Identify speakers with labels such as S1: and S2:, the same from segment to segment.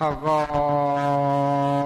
S1: 문전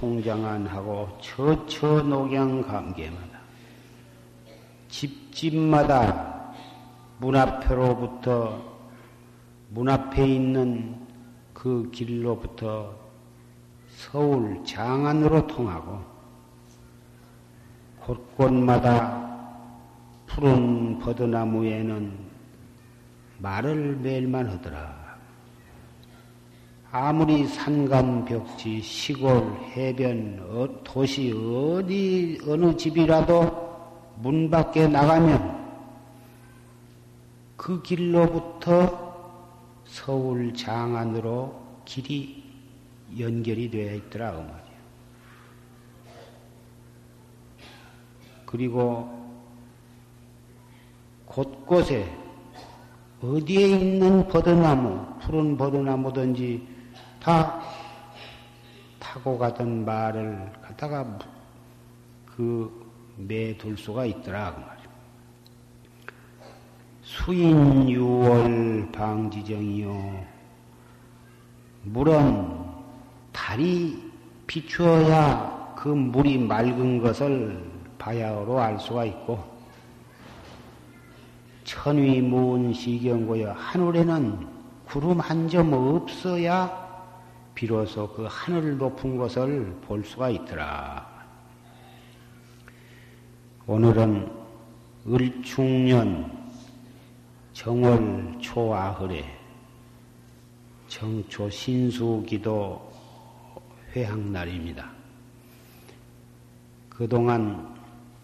S1: 통장안 하고 처처 녹양 감개마다 집집마다 문 앞으로부터 문 앞에 있는 그 길로부터 서울 장안으로 통하고 곳곳마다 푸른 버드나무에는 말을 멜만 하더라. 아무리 산감벽지, 시골, 해변, 어, 도시 어디 어느 집이라도 문 밖에 나가면 그 길로부터 서울 장안으로 길이 연결이 되어 있더라 그 말이야. 그리고 곳곳에 어디에 있는 버드나무, 푸른 버드나무든지 다 타고 가던 말을 갖다가 그 매둘 수가 있더라 그 말이야. 수인 유월 방지정이요. 물은 달이 비추어야 그 물이 맑은 것을 바야흐로 알 수가 있고 천위 무은 시경고여 하늘에는 구름 한 점 없어야 비로소 그 하늘 높은 것을 볼 수가 있더라. 오늘은 을충년 정월 초아흐래 정초 신수기도 회항날입니다. 그동안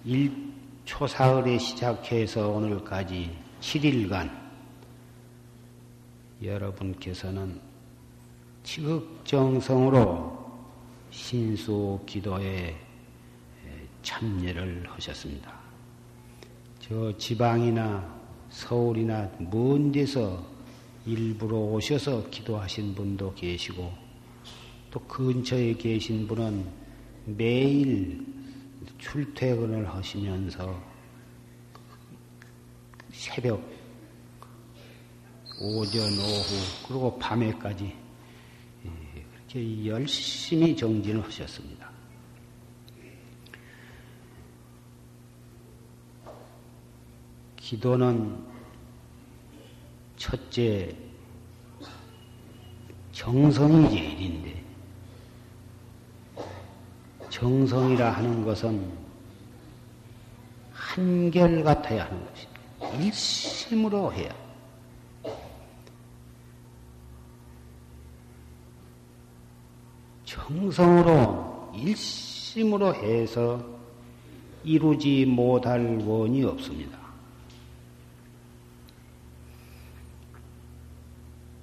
S1: 일 초사흘에 시작해서 오늘까지 7일간 여러분께서는 지극정성으로 신수 기도에 참여를 하셨습니다. 저 지방이나 서울이나 먼 데서 일부러 오셔서 기도하신 분도 계시고 또 근처에 계신 분은 매일 출퇴근을 하시면서 새벽, 오전, 오후, 그리고 밤에까지 열심히 정진을 하셨습니다. 기도는 첫째 정성이 제일인데 정성이라 하는 것은 한결 같아야 하는 것입니다. 일심으로 해야. 정성으로 일심으로 해서 이루지 못할 원이 없습니다.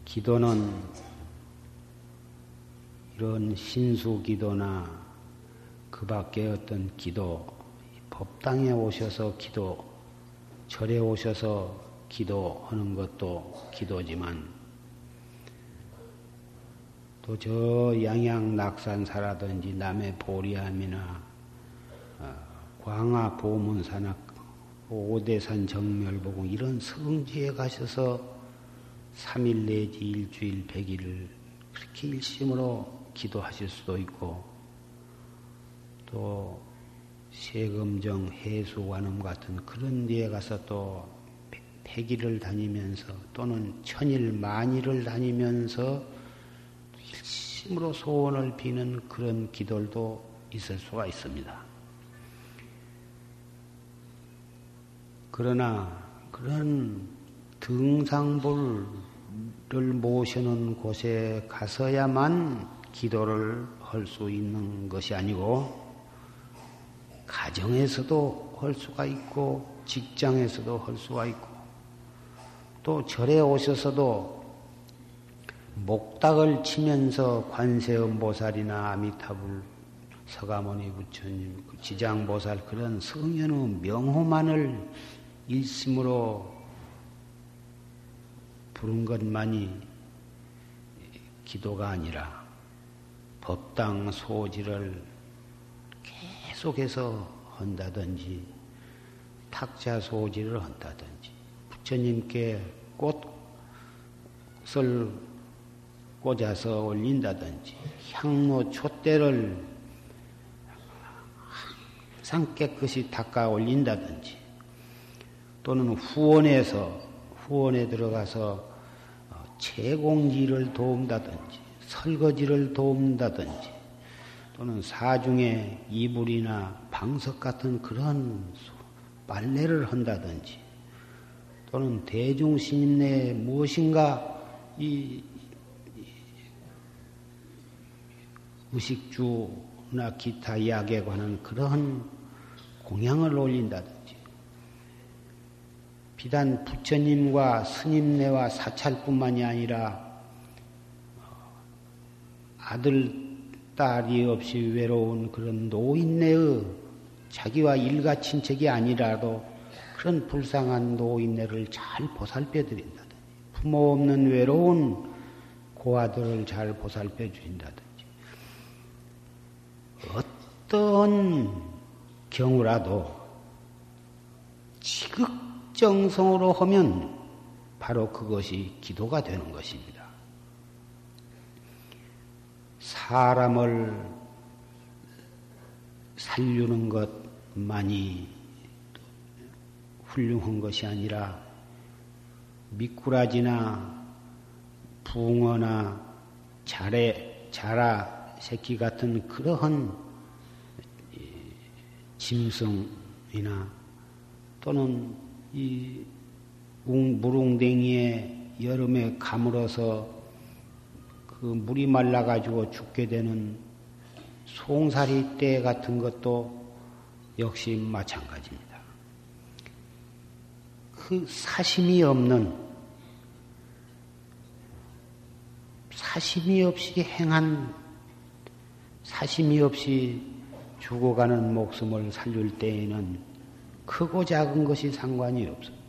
S1: 기도는 이런 신수 기도나 그 밖에 어떤 기도, 법당에 오셔서 기도, 절에 오셔서 기도하는 것도 기도지만 또 저 양양 낙산사라든지 남해 보리암이나 어, 광화 보문산악 오대산 정멸보고 이런 성지에 가셔서 3일 내지 일주일, 100일을 그렇게 일심으로 기도하실 수도 있고 또 세금정 해수관음 같은 그런 데에 가서 또 백일을 다니면서 또는 천일 만일을 다니면서 일심으로 소원을 비는 그런 기도도 있을 수가 있습니다. 그러나 그런 등상불을 모시는 곳에 가서야만 기도를 할 수 있는 것이 아니고 가정에서도 할 수가 있고 직장에서도 할 수가 있고 또 절에 오셔서도 목닥을 치면서 관세음 보살이나 아미타불 서가모니 부처님, 그 지장 보살 그런 성현의 명호만을 일심으로 부른 것만이 기도가 아니라 법당 소지를 계속해서 한다든지 탁자 소지를 한다든지 부처님께 꽃을 꽂아서 올린다든지 향로 촛대를 항상 깨끗이 닦아 올린다든지 또는 후원에서 후원에 들어가서 채공지를 도움다든지 설거지를 도움다든지 또는 사중에 이불이나 방석 같은 그런 빨래를 한다든지 또는 내에 무엇인가 이 의식주나 기타 약에 관한 그러한 공양을 올린다든지 비단 부처님과 스님네와 사찰뿐만이 아니라 아들 딸이 없이 외로운 그런 노인네의 자기와 일가 친척이 아니라도 그런 불쌍한 노인네를 잘 보살펴 드린다든지 부모 없는 외로운 고아들을 잘 보살펴 주신다든지 어떤 경우라도 지극정성으로 하면 바로 그것이 기도가 되는 것입니다. 사람을 살리는 것만이 훌륭한 것이 아니라 미꾸라지나 붕어나 자래, 자라 새끼 같은 그러한 짐승이나 또는 이 무릉댕이에 여름에 가물어서 그 물이 말라가지고 죽게 되는 송사리 때 같은 것도 역시 마찬가지입니다. 그 사심이 없는 사심이 없이 행한 사심이 없이 죽어가는 목숨을 살릴 때에는 크고 작은 것이 상관이 없습니다.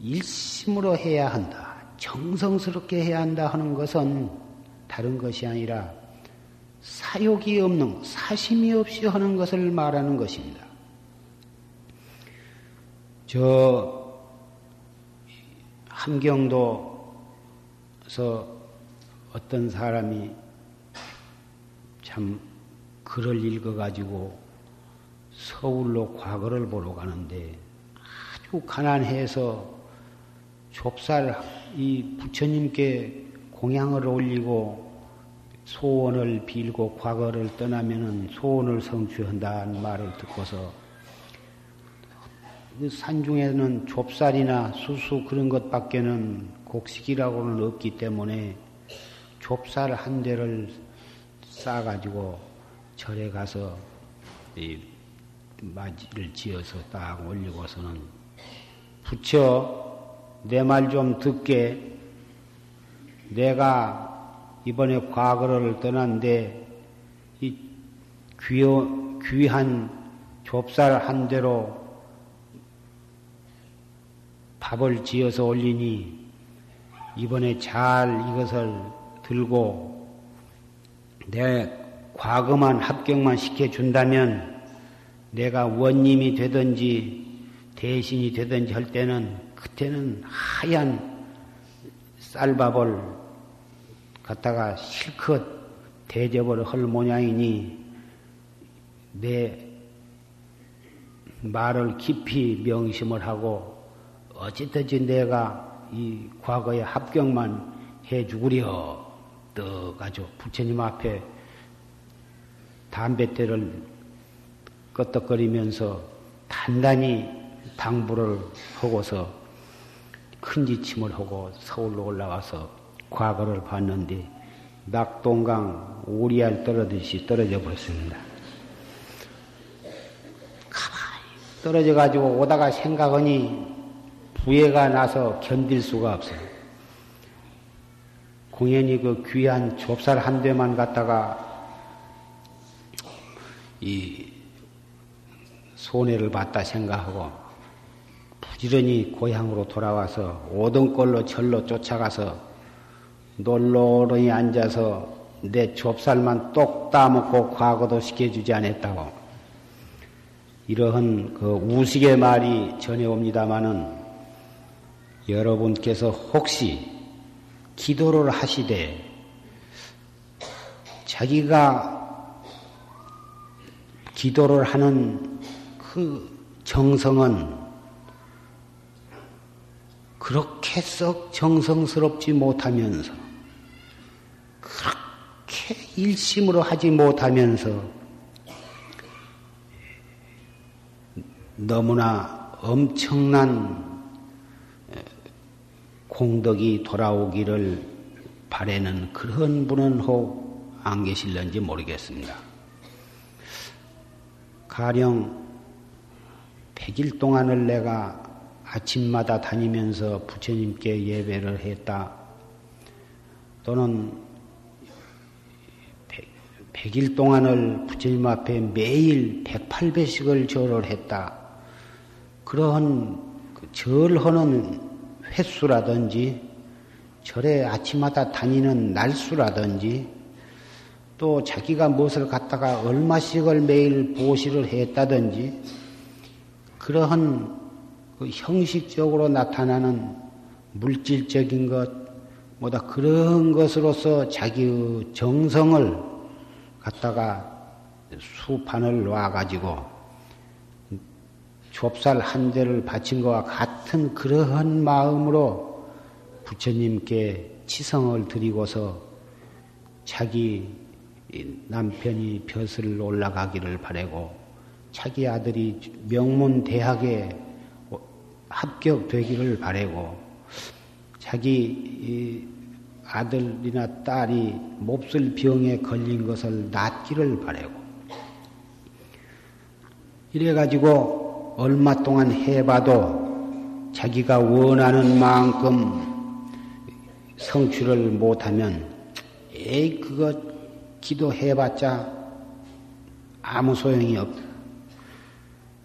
S1: 일심으로 해야 한다. 정성스럽게 해야 한다 하는 것은 다른 것이 아니라 사욕이 없는, 사심이 없이 하는 것을 말하는 것입니다. 저, 함경도서 어떤 사람이 참 글을 읽어가지고 서울로 과거를 보러 가는데 아주 가난해서 좁쌀 이 부처님께 공양을 올리고 소원을 빌고 과거를 떠나면은 소원을 성취한다는 말을 듣고서 그 산중에는 좁쌀이나 수수 그런 것밖에는 곡식이라고는 없기 때문에 좁쌀 한 대를 싸가지고 절에 가서 이 맞이를 지어서 딱 올리고서는 부처 내 말 좀 듣게. 내가 이번에 과거를 떠난데 이 귀여, 귀한 좁쌀 한 대로 밥을 지어서 올리니 이번에 잘 이것을 들고 내 과거만 합격만 시켜준다면 내가 원님이 되든지 대신이 되든지 할 때는 그때는 하얀 쌀밥을 갖다가 실컷 대접을 할 모양이니 내 말을 깊이 명심을 하고 어찌든지 내가 이 과거의 합격만 해주구려. 떠가지고 부처님 앞에 담뱃대를 끄떡거리면서 단단히 당부를 하고서 큰 지침을 하고 서울로 올라와서 과거를 봤는데 낙동강 오리알 떨어듯이 떨어져 버렸습니다. 가만히 떨어져 가지고 오다가 생각하니 부해가 나서 견딜 수가 없어요. 공연히 그 귀한 좁쌀 한 대만 갖다가 이 손해를 봤다 생각하고 부지런히 고향으로 돌아와서 오등골로 절로 쫓아가서 놀러오르니 앉아서 내 좁쌀만 똑 따먹고 과거도 시켜주지 않았다고. 이러한 그 우식의 말이 전해옵니다마는 여러분께서 혹시 기도를 하시되 자기가 기도를 하는 그 정성은 그렇게 썩 정성스럽지 못하면서 그렇게 일심으로 하지 못하면서 너무나 엄청난 공덕이 돌아오기를 바라는 그런 분은 혹 안 계실런지 모르겠습니다. 가령 100일 동안을 내가 아침마다 다니면서 부처님께 예배를 했다. 또는 100, 일 동안을 부처님 앞에 매일 108배씩을 절을 했다. 그러한 그 절하는 횟수라든지 절에 아침마다 다니는 날수라든지 또 자기가 무엇을 갖다가 얼마씩을 매일 보시를 했다든지 그러한 그 형식적으로 나타나는 물질적인 것, 뭐다 그런 것으로서 자기의 정성을 갖다가 수판을 놔 가지고 좁쌀 한 대를 바친 것과 같은 그러한 마음으로 부처님께 치성을 드리고서 자기 남편이 벼슬 올라가기를 바라고 자기 아들이 명문 대학에 합격되기를 바라고 자기 아들이나 딸이 몹쓸 병에 걸린 것을 낫기를 바라고. 이래 가지고 얼마 동안 해봐도 자기가 원하는 만큼 성취를 못하면 에이 그거 기도해봤자 아무 소용이 없.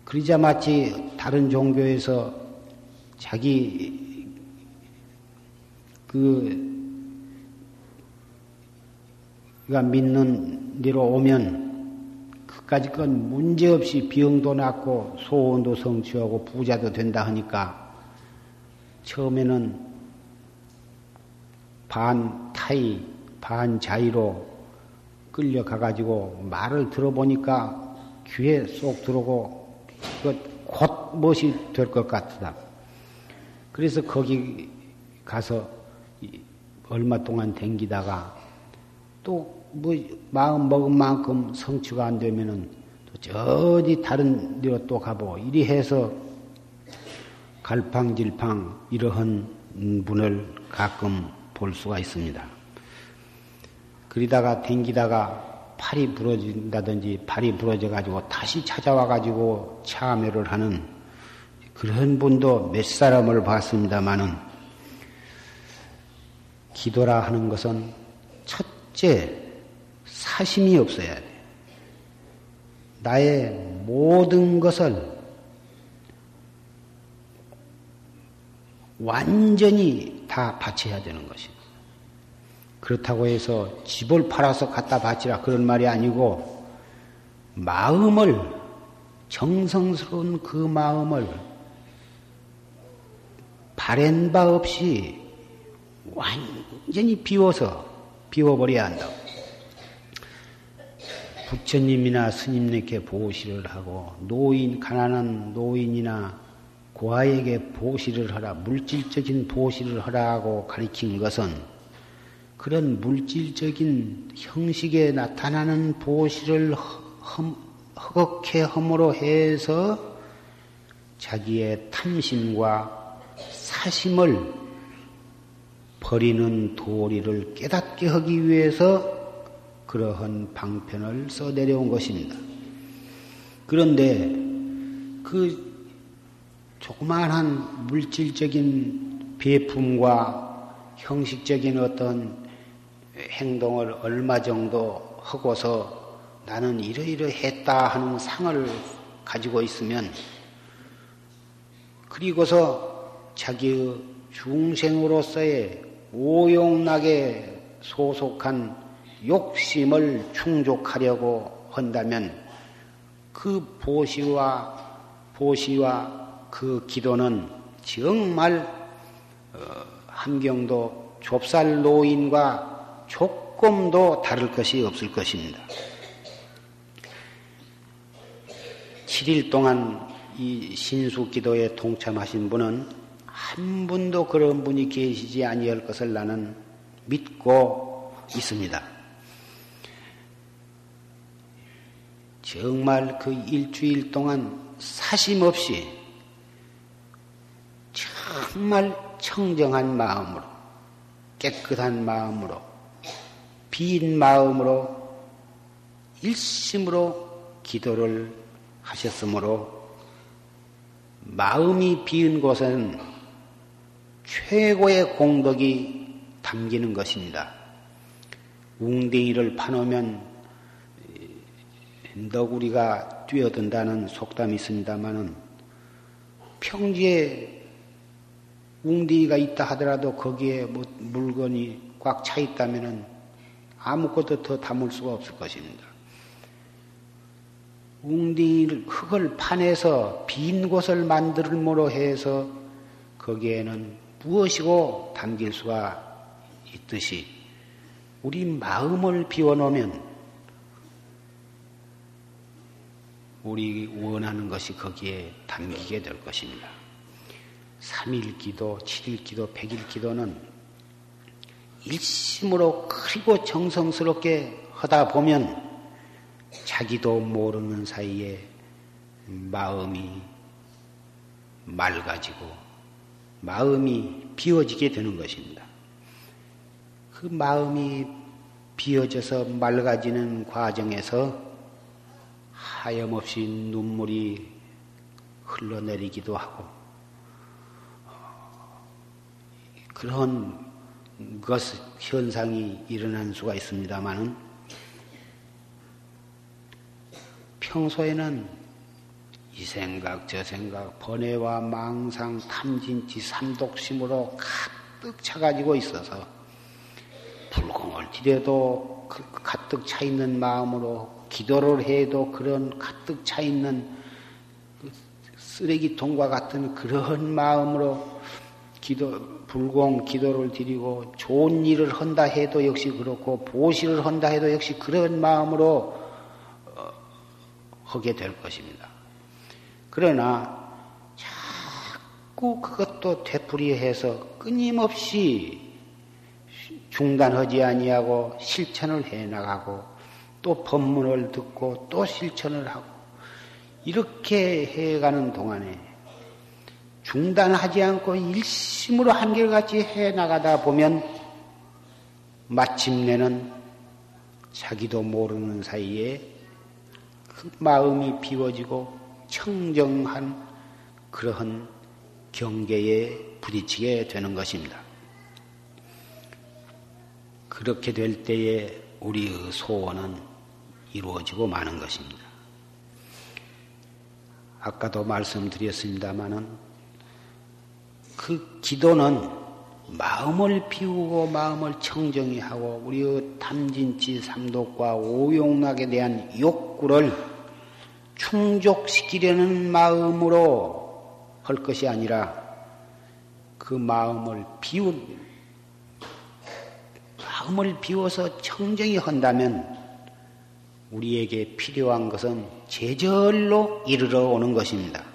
S1: 그러자 마치 다른 종교에서 자기 그가 믿는 대로 오면 그까지 건 문제없이 병도 낫고 소원도 성취하고 부자도 된다 하니까 처음에는 반 타이, 반 자의로 끌려가가지고 말을 들어보니까 귀에 쏙 들어오고 곧 무엇이 될 것 같다. 그래서 거기 가서 얼마 동안 댕기다가 또 뭐 마음 먹은 만큼 성취가 안 되면은 또 저디 다른 데로 또 가보고 이리 해서 갈팡질팡 이러한 분을 가끔 볼 수가 있습니다. 그러다가 댕기다가 팔이 부러진다든지 팔이 부러져 가지고 다시 찾아와 가지고 참여를 하는 그런 분도 몇 사람을 봤습니다마는 기도라 하는 것은 첫 첫째, 사심이 없어야 돼. 나의 모든 것을 완전히 다 바쳐야 되는 것입니다. 그렇다고 해서 집을 팔아서 갖다 바치라 그런 말이 아니고 마음을 정성스러운 그 마음을 바랜 바 없이 완전히 비워서 비워버려야 한다고. 부처님이나 스님네께 보시를 하고 노인 가난한 노인이나 고아에게 보시를 하라 물질적인 보시를 하라고 가리킨 것은 그런 물질적인 형식에 나타나는 보시를 허겁게 허물어 해서 자기의 탐심과 사심을 버리는 도리를 깨닫게 하기 위해서 그러한 방편을 써내려온 것입니다. 그런데 그 조그마한 물질적인 배품과 형식적인 어떤 행동을 얼마 정도 하고서 나는 이러이러했다 하는 상을 가지고 있으면 그리고서 자기의 중생으로서의 오용락에 소속한 욕심을 충족하려고 한다면 그 보시와 보시와 그 기도는 정말 어, 함경도 좁쌀 노인과 조금도 다를 것이 없을 것입니다. 7일 동안 이 신수 기도에 동참하신 분은 한 분도 그런 분이 계시지 아니할 것을 나는 믿고 있습니다. 정말 그 일주일 동안 사심 없이 정말 청정한 마음으로 깨끗한 마음으로 빈 마음으로 일심으로 기도를 하셨으므로 마음이 비은 곳은 최고의 공덕이 담기는 것입니다. 웅댕이를 파놓으면 너구리가 뛰어든다는 속담이 있습니다만은 평지에 웅디가 있다 하더라도 거기에 뭐 물건이 꽉 차 있다면은 아무것도 더 담을 수가 없을 것입니다. 웅디를 흙을 파내서 빈 곳을 만들므로 해서 거기에는 무엇이고 담길 수가 있듯이 우리 마음을 비워놓으면 우리 원하는 것이 거기에 담기게 될 것입니다. 3일 기도, 7일 기도, 100일 기도는 일심으로 크고 정성스럽게 하다 보면 자기도 모르는 사이에 마음이 맑아지고 마음이 비워지게 되는 것입니다. 그 마음이 비워져서 맑아지는 과정에서 하염없이 눈물이 흘러내리기도 하고 그런 것 현상이 일어난 수가 있습니다만은 평소에는 이 생각 저 생각 번뇌와 망상 탐진치 삼독심으로 가득 차가지고 있어서 불공을 들여도 그 가득 차 있는 마음으로 기도를 해도 그런 가득 차 있는 그 쓰레기통과 같은 그런 마음으로 기도, 불공 기도를 드리고 좋은 일을 한다 해도 역시 그렇고 보시를 한다 해도 역시 그런 마음으로 어, 하게 될 것입니다. 그러나 자꾸 그것도 되풀이해서 끊임없이 중단하지 아니하고 실천을 해 나가고 또 법문을 듣고 또 실천을 하고 이렇게 해가는 동안에 중단하지 않고 일심으로 한결같이 해 나가다 보면 마침내는 자기도 모르는 사이에 그 마음이 비워지고 청정한 그러한 경계에 부딪히게 되는 것입니다. 그렇게 될 때에 우리의 소원은 이루어지고 마는 것입니다. 아까도 말씀드렸습니다마는 그 기도는 마음을 비우고 마음을 청정히 하고 우리의 탐진치 삼독과 오용락에 대한 욕구를 충족시키려는 마음으로 할 것이 아니라 그 마음을 비운 마음을 비워서 청정히 한다면 우리에게 필요한 것은 제절로 이르러 오는 것입니다.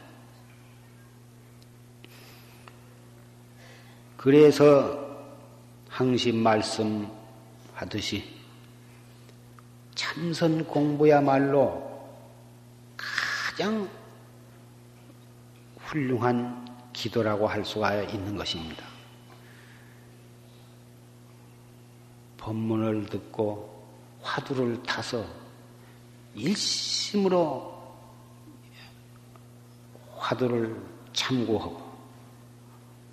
S1: 그래서 항심 말씀하듯이 참선 공부야말로 가장 훌륭한 기도라고 할 수가 있는 것입니다. 법문을 듣고 화두를 타서 일심으로 화두를 참고하고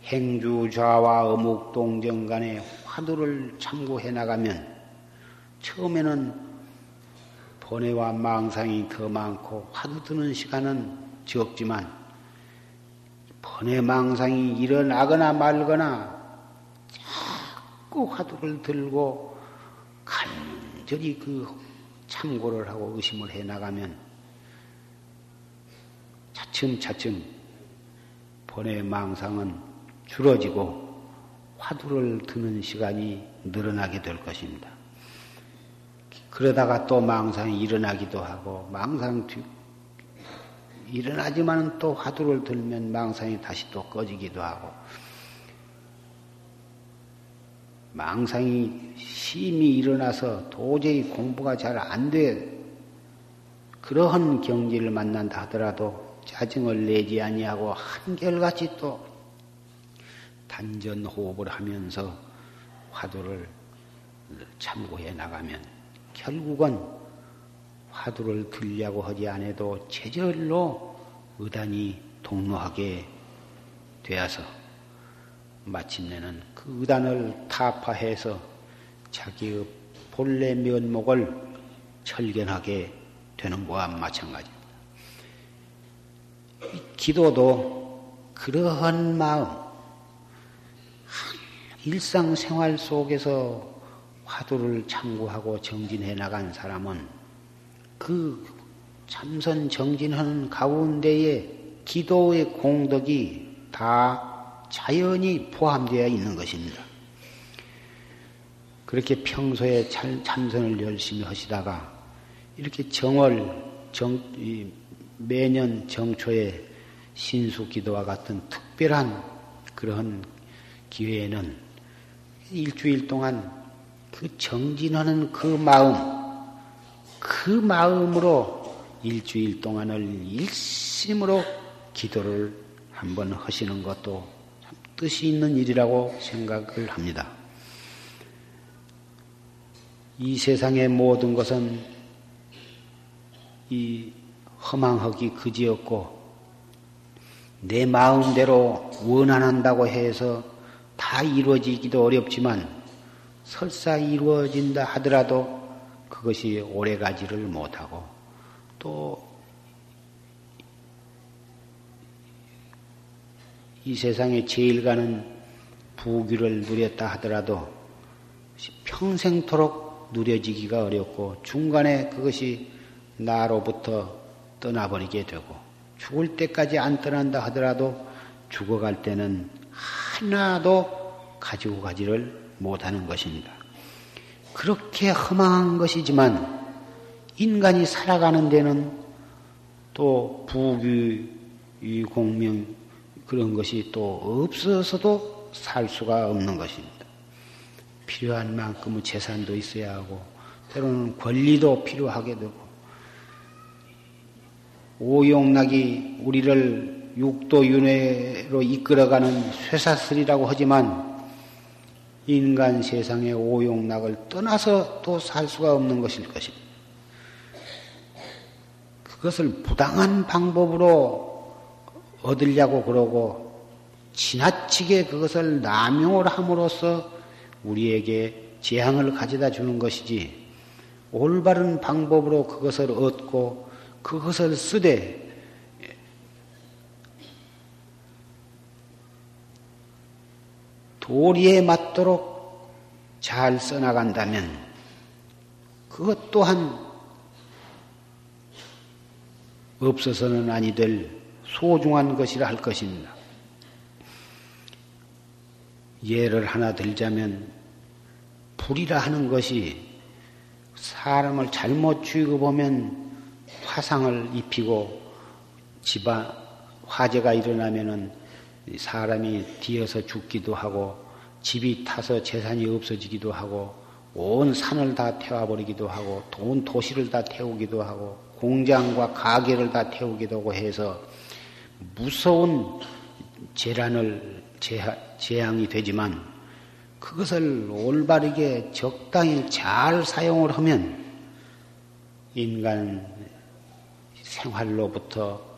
S1: 행주좌와 어묵동정 간에 화두를 참고해 나가면 처음에는 번뇌와 망상이 더 많고 화두 드는 시간은 적지만 번뇌 망상이 일어나거나 말거나 자꾸 화두를 들고 간절히 그 참고를 하고 의심을 해 나가면 차츰차츰 번뇌 망상은 줄어지고 화두를 드는 시간이 늘어나게 될 것입니다. 그러다가 또 망상이 일어나기도 하고 망상 뒤 일어나지만 또 화두를 들면 망상이 다시 또 꺼지기도 하고 망상이 심히 일어나서 도저히 공부가 잘 안 돼. 그러한 경지를 만난다 하더라도 짜증을 내지 아니하고 한결같이 또 단전 호흡을 하면서 화두를 참고해 나가면 결국은 화두를 들려고 하지 않아도 제절로 의단이 동로하게 되어서 마침내는 그 의단을 타파해서 자기의 본래 면목을 철견하게 되는 것과 마찬가지입니다. 기도도 그러한 마음, 일상생활 속에서 화두를 참고하고 정진해 나간 사람은 그 참선 정진하는 가운데에 기도의 공덕이 다 자연히 포함되어 있는 것입니다. 그렇게 평소에 참선을 열심히 하시다가 이렇게 정월 정, 매년 정초에 신수 기도와 같은 특별한 그런 기회에는 일주일 동안 그 정진하는 그 마음, 그 마음으로 일주일 동안을 일심으로 기도를 한번 하시는 것도 참 뜻이 있는 일이라고 생각을 합니다. 이 세상의 모든 것은 이 허망하기 그지없고 내 마음대로 원한한다고 해서 다 이루어지기도 어렵지만 설사 이루어진다 하더라도 그것이 오래 가지를 못하고 또 이 세상에 제일 가는 부귀를 누렸다 하더라도 평생토록 누려지기가 어렵고 중간에 그것이 나로부터 떠나버리게 되고 죽을 때까지 안 떠난다 하더라도 죽어갈 때는 하나도 가지고 가지를 못하는 것입니다. 그렇게 허망한 것이지만 인간이 살아가는 데는 또 부귀, 공명 그런 것이 또 없어서도 살 수가 없는 것입니다. 필요한 만큼의 재산도 있어야 하고 때로는 권리도 필요하게 되고 오용락이 우리를 육도윤회로 이끌어가는 쇠사슬이라고 하지만 인간 세상의 오용락을 떠나서 또 살 수가 없는 것일 것입니다. 그것을 부당한 방법으로 얻으려고 그러고 지나치게 그것을 남용을 함으로써 우리에게 재앙을 가져다 주는 것이지 올바른 방법으로 그것을 얻고 그것을 쓰되 도리에 맞도록 잘 써나간다면 그것 또한 없어서는 아니 될 소중한 것이라 할 것입니다. 예를 하나 들자면 불이라 하는 것이 사람을 잘못 취급하면 화상을 입히고 집안 화재가 일어나면은 사람이 뒤어서 죽기도 하고 집이 타서 재산이 없어지기도 하고 온 산을 다 태워버리기도 하고 돈 도시를 다 태우기도 하고 공장과 가게를 다 태우기도 하고 해서 무서운 재난을 재앙이 되지만 그것을 올바르게 적당히 잘 사용을 하면 인간 생활로부터 어,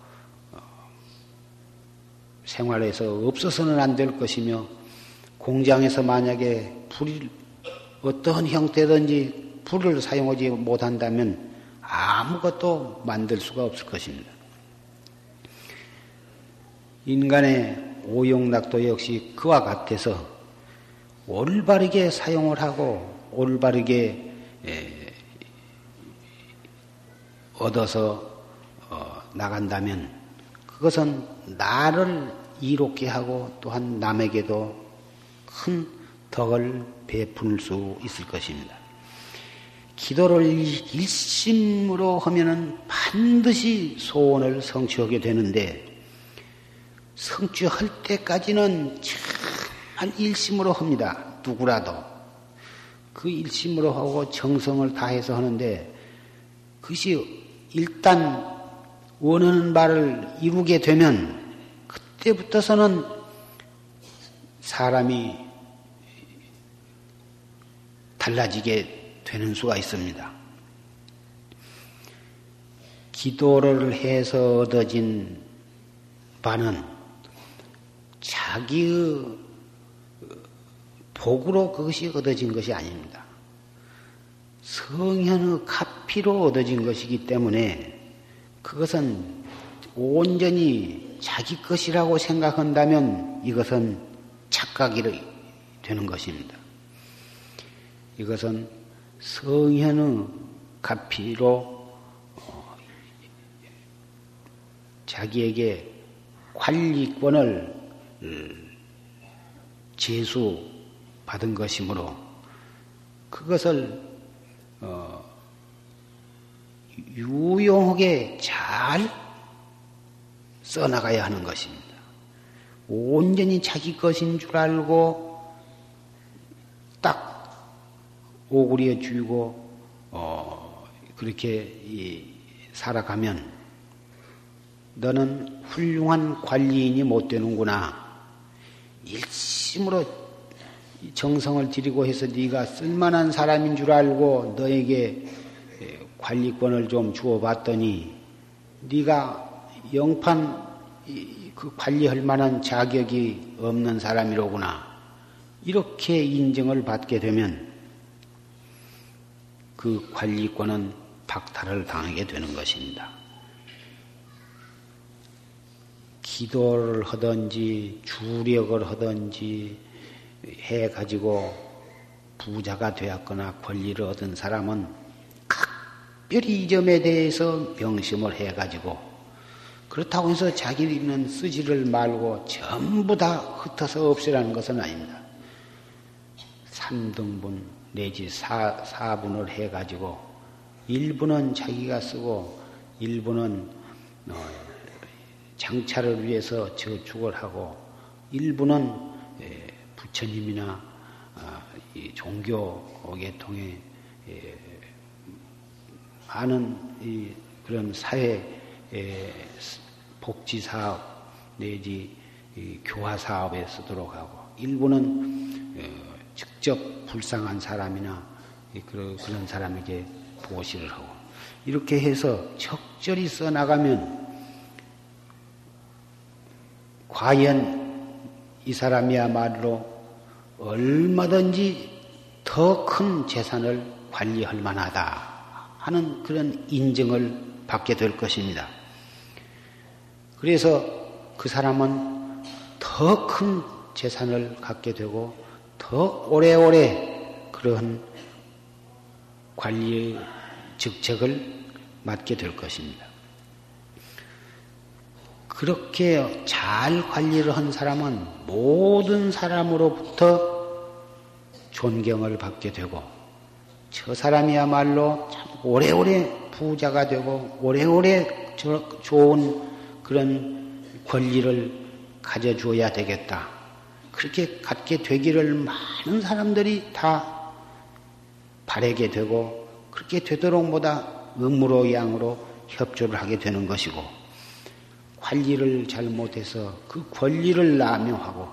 S1: 생활에서 없어서는 안 될 것이며 공장에서 만약에 불이 어떤 형태든지 불을 사용하지 못한다면 아무것도 만들 수가 없을 것입니다. 인간의 오용락도 역시 그와 같아서 올바르게 사용을 하고 올바르게 얻어서 어, 나간다면 그것은 나를 이롭게 하고 또한 남에게도 큰 덕을 베풀 수 있을 것입니다. 기도를 일심으로 하면은 반드시 소원을 성취하게 되는데 성취할 때까지는 정말 일심으로 합니다. 누구라도 그 일심으로 하고 정성을 다해서 하는데 그것이 일단 원하는 바를 이루게 되면 그때부터서는 사람이 달라지게 되는 수가 있습니다. 기도를 해서 얻어진 바는 자기의 복으로 그것이 얻어진 것이 아닙니다. 성현의 카피로 얻어진 것이기 때문에 그것은 온전히 자기 것이라고 생각한다면 이것은 착각이 되는 것입니다. 이것은 성현의 가피로 어, 자기에게 관리권을 제수 받은 것이므로 그것을 어, 유용하게 잘 써나가야 하는 것입니다. 온전히 자기 것인 줄 알고 딱 오구리에 쥐고 어, 그렇게 살아가면 너는 훌륭한 관리인이 못 되는구나. 일심으로 정성을 들이고 해서 네가 쓸만한 사람인 줄 알고 너에게 관리권을 좀 주어봤더니 네가 영판 그 관리할 만한 자격이 없는 사람이로구나. 이렇게 인정을 받게 되면 그 관리권은 박탈을 당하게 되는 것입니다. 기도를 하든지 주력을 하든지 해 가지고 부자가 되었거나 권리를 얻은 사람은 각별히 이 점에 대해서 명심을 해 가지고 그렇다고 해서 자기는 쓰지를 말고 전부 다 흩어서 없애라는 것은 아닙니다. 3등분 내지 4, 4분을 해 가지고 일부는 자기가 쓰고 일부는 어, 장차를 위해서 저축을 하고 일부는 부처님이나 아, 종교계 통해 많은 그런 사회 복지 사업 내지 교화 사업에 쓰도록 하고 일부는 직접 불쌍한 사람이나 그런 사람에게 보시를 하고 이렇게 해서 적절히 써나가면 과연 이 사람이야말로 얼마든지 더 큰 재산을 관리할 만하다 하는 그런 인정을 받게 될 것입니다. 그래서 그 사람은 더 큰 재산을 갖게 되고 더 오래오래 그러한 관리 직책을 맡게 될 것입니다. 그렇게 잘 관리를 한 사람은 모든 사람으로부터 존경을 받게 되고 저 사람이야말로 참 오래오래 부자가 되고 오래오래 좋은 그런 권리를 가져주어야 되겠다. 그렇게 갖게 되기를 많은 사람들이 다 바라게 되고 그렇게 되도록 보다 음으로 양으로 협조를 하게 되는 것이고 관리를 잘못해서 그 권리를 남용하고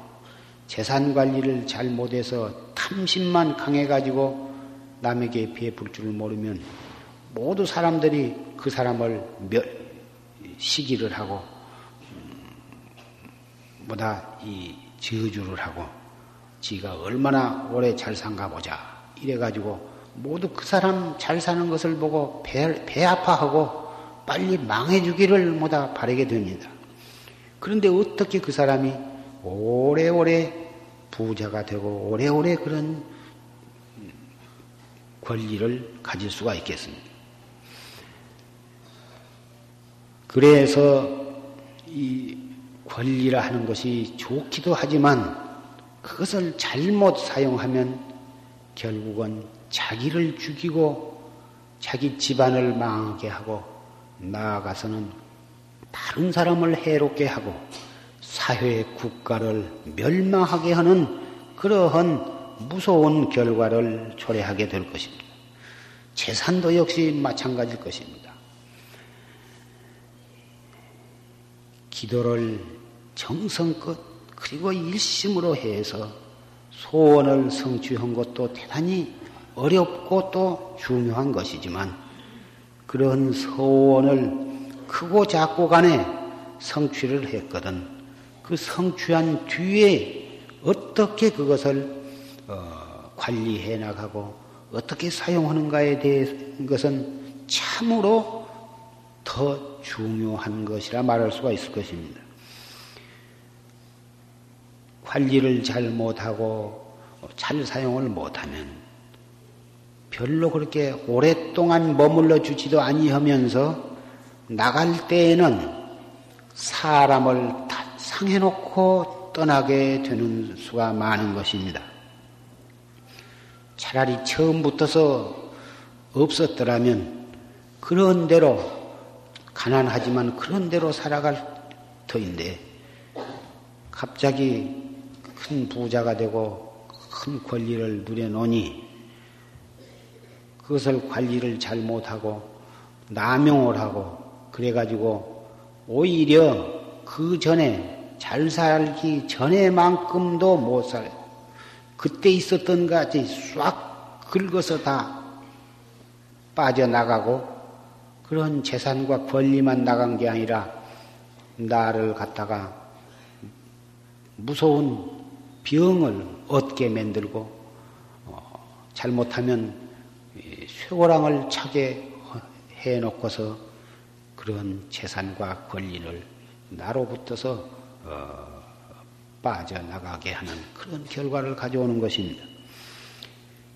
S1: 재산 관리를 잘못해서 탐심만 강해가지고 남에게 베풀 줄 모르면 모두 사람들이 그 사람을 멸, 시기를 하고 음, 이 저주를 하고 지가 얼마나 오래 잘 산가 보자 이래가지고 모두 그 사람 잘 사는 것을 보고 배, 배 아파하고 빨리 망해주기를 모다 바라게 됩니다. 그런데 어떻게 그 사람이 오래오래 부자가 되고 오래오래 그런 권리를 가질 수가 있겠습니까? 그래서 이 권리라 하는 것이 좋기도 하지만 그것을 잘못 사용하면 결국은 자기를 죽이고 자기 집안을 망하게 하고 나아가서는 다른 사람을 해롭게 하고 사회 국가를 멸망하게 하는 그러한 무서운 결과를 초래하게 될 것입니다. 재산도 역시 마찬가지일 것입니다. 기도를 정성껏 그리고 일심으로 해서 소원을 성취한 것도 대단히 어렵고 또 중요한 것이지만 그런 소원을 크고 작고 간에 성취를 했거든. 그 성취한 뒤에 어떻게 그것을 어, 관리해 나가고 어떻게 사용하는가에 대한 것은 참으로 더 중요한 것이라 말할 수가 있을 것입니다. 관리를 잘 못하고 잘 사용을 못하면 별로 그렇게 오랫동안 머물러 주지도 아니하면서 나갈 때에는 사람을 다 상해놓고 떠나게 되는 수가 많은 것입니다. 차라리 처음부터서 없었더라면 그런 대로 가난하지만 그런 대로 살아갈 터인데 갑자기 큰 부자가 되고 큰 권리를 누려놓으니 그것을 관리를 잘 못하고 남용을 하고 그래가지고 오히려 그 전에 잘 살기 전에만큼도 못 살아요. 그때 있었던 것이 싹 긁어서 다 빠져나가고 그런 재산과 권리만 나간 게 아니라 나를 갖다가 무서운 병을 얻게 만들고 어, 잘못하면 쇠고랑을 차게 해놓고서 그런 재산과 권리를 나로부터서 어, 빠져나가게 하는 그런 결과를 가져오는 것입니다.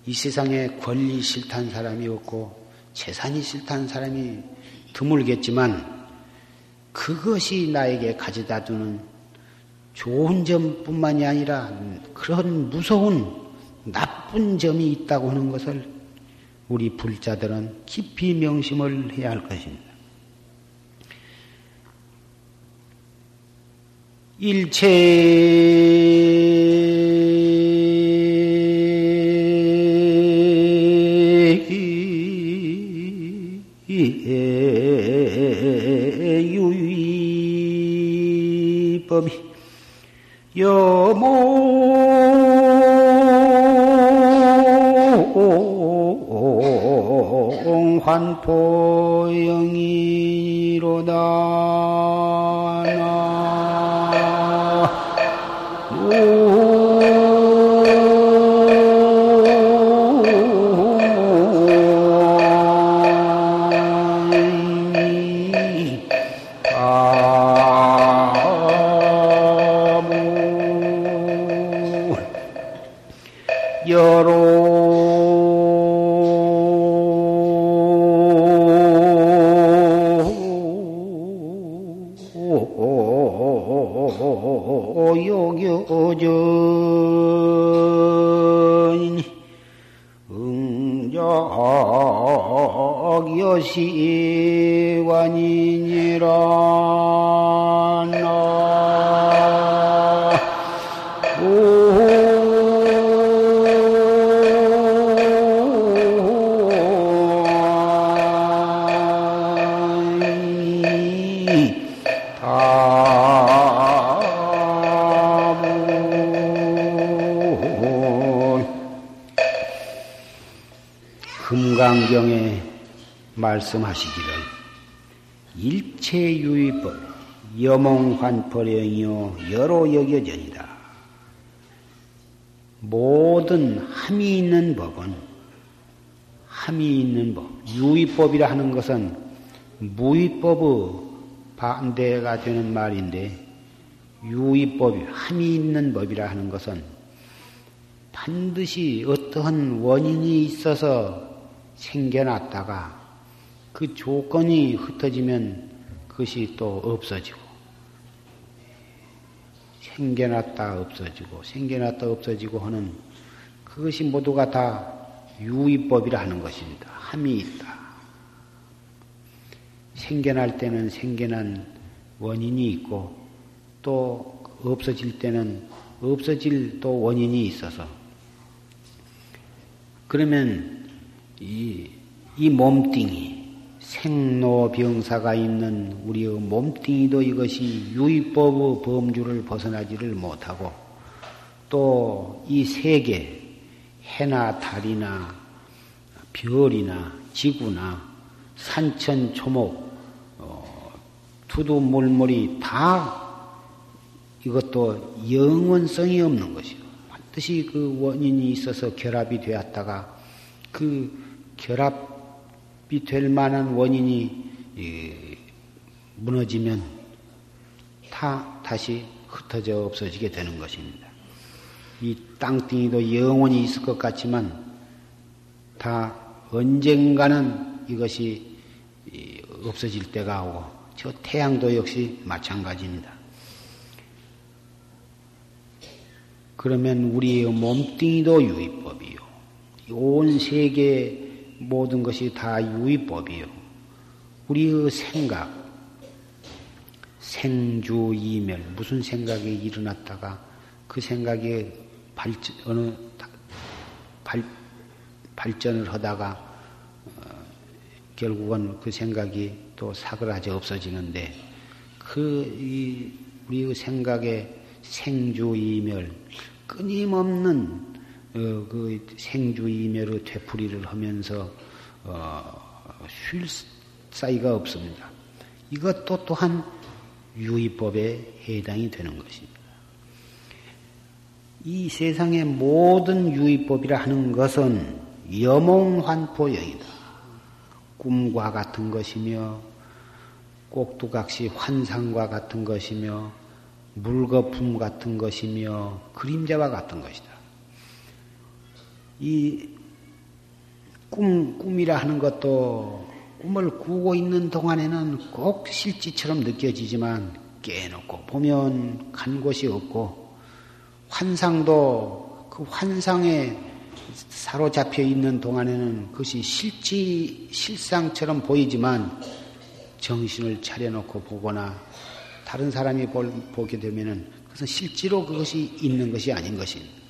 S1: 이 세상에 권리 싫다는 사람이 없고 재산이 싫다는 사람이 드물겠지만 그것이 나에게 가져다 주는 좋은 점뿐만이 아니라 그런 무서운 나쁜 점이 있다고 하는 것을 우리 불자들은 깊이 명심을 해야 할 것입니다. 일체 말씀하시기를 일체유의법 여몽환포령이요 여로 여겨전이다. 모든 함이 있는 법은 함이 있는 법 유의법이라 하는 것은 무의법의 반대가 되는 말인데 유의법이 함이 있는 법이라 하는 것은 반드시 어떠한 원인이 있어서 생겨났다가 그 조건이 흩어지면 그것이 또 없어지고 생겨났다 없어지고 생겨났다 없어지고 하는 그것이 모두가 다 유의법이라 하는 것입니다. 함이 있다. 생겨날 때는 생겨난 원인이 있고 또 없어질 때는 없어질 또 원인이 있어서 그러면 이, 이 몸뚱이, 생로병사가 있는 우리의 몸뚱이도 이것이 유의법의 범주를 벗어나지를 못하고 또 이 세계, 해나 달이나 별이나 지구나 산천 초목, 어, 두두물물이 다 이것도 영원성이 없는 것이요. 반드시 그 원인이 있어서 결합이 되었다가 그 결합이 될 만한 원인이 무너지면 다 다시 흩어져 없어지게 되는 것입니다. 이 땅덩이도 영원히 있을 것 같지만 다 언젠가는 이것이 없어질 때가 오고 저 태양도 역시 마찬가지입니다. 그러면 우리의 몸뚱이도 유의법이요. 온 세계 모든 것이 다 유의법이요. 우리의 생각, 생주 이멸, 무슨 생각이 일어났다가 그 생각이 발전, 어느, 발, 발전을 하다가 어, 결국은 그 생각이 또 사그라져 없어지는데 그, 이, 우리의 생각의 생주 이멸, 끊임없는 어, 그 생주이멸의 되풀이를 하면서 어, 쉴 사이가 없습니다. 이것도 또한 유의법에 해당이 되는 것입니다. 이 세상의 모든 유의법이라 하는 것은 여몽환포영이다. 꿈과 같은 것이며 꼭두각시 환상과 같은 것이며 물거품 같은 것이며 그림자와 같은 것이다. 이 꿈, 꿈이라 하는 것도 꿈을 꾸고 있는 동안에는 꼭 실지처럼 느껴지지만 깨놓고 보면 간 곳이 없고 환상도 그 환상에 사로잡혀 있는 동안에는 그것이 실지, 실상처럼 보이지만 정신을 차려놓고 보거나 다른 사람이 볼, 보게 되면은 그것은 실제로 그것이 있는 것이 아닌 것입니다.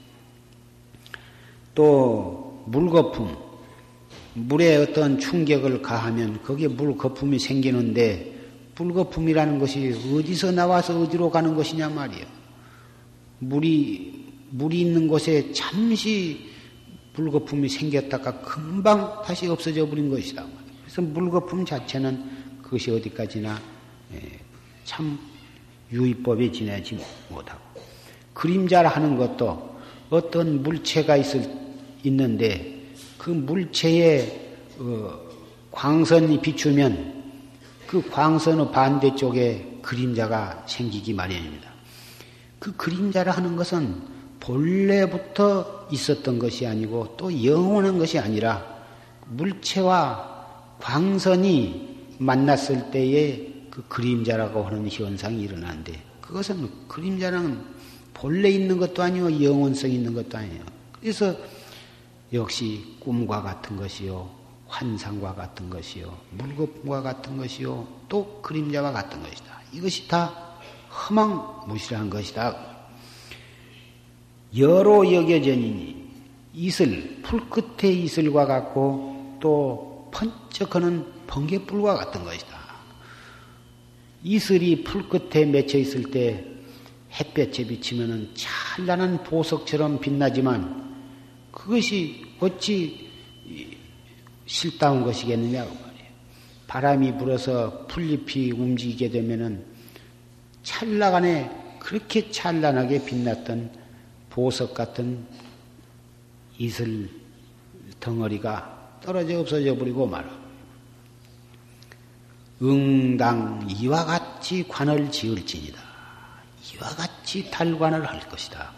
S1: 또 물거품, 물에 어떤 충격을 가하면 거기에 물거품이 생기는데 물거품이라는 것이 어디서 나와서 어디로 가는 것이냐 말이에요. 물이 물이 있는 곳에 잠시 물거품이 생겼다가 금방 다시 없어져 버린 것이다. 그래서 물거품 자체는 그것이 어디까지나 예, 참 유의법에 지내지 못하고 그림자라 하는 것도 어떤 물체가 있을 있는데 그 물체에 어, 광선이 비추면 그 광선의 반대쪽에 그림자가 생기기 마련입니다. 그 그림자라 하는 것은 본래부터 있었던 것이 아니고 또 영원한 것이 아니라 물체와 광선이 만났을 때에 그 그림자라고 하는 현상이 일어나는데 그것은 그림자는 본래 있는 것도 아니고 영원성 있는 것도 아니에요. 그래서 역시 꿈과 같은 것이요. 환상과 같은 것이요, 물거품과 같은 것이요, 또 그림자와 같은 것이다. 이것이 다 허망무실한 것이다. 여로 여겨전이니 이슬, 풀끝의 이슬과 같고 또 번쩍하는 번개불과 같은 것이다. 이슬이 풀 끝에 맺혀 있을 때 햇볕에 비치면 찬란한 보석처럼 빛나지만 그것이 어찌 실다운 것이겠느냐고 말이에요. 바람이 불어서 풀잎이 움직이게 되면은 찰나간에 그렇게 찬란하게 빛났던 보석 같은 이슬 덩어리가 떨어져 없어져 버리고 말아. 응당 이와 같이 관을 지을지니다. 이와 같이 달관을 할 것이다.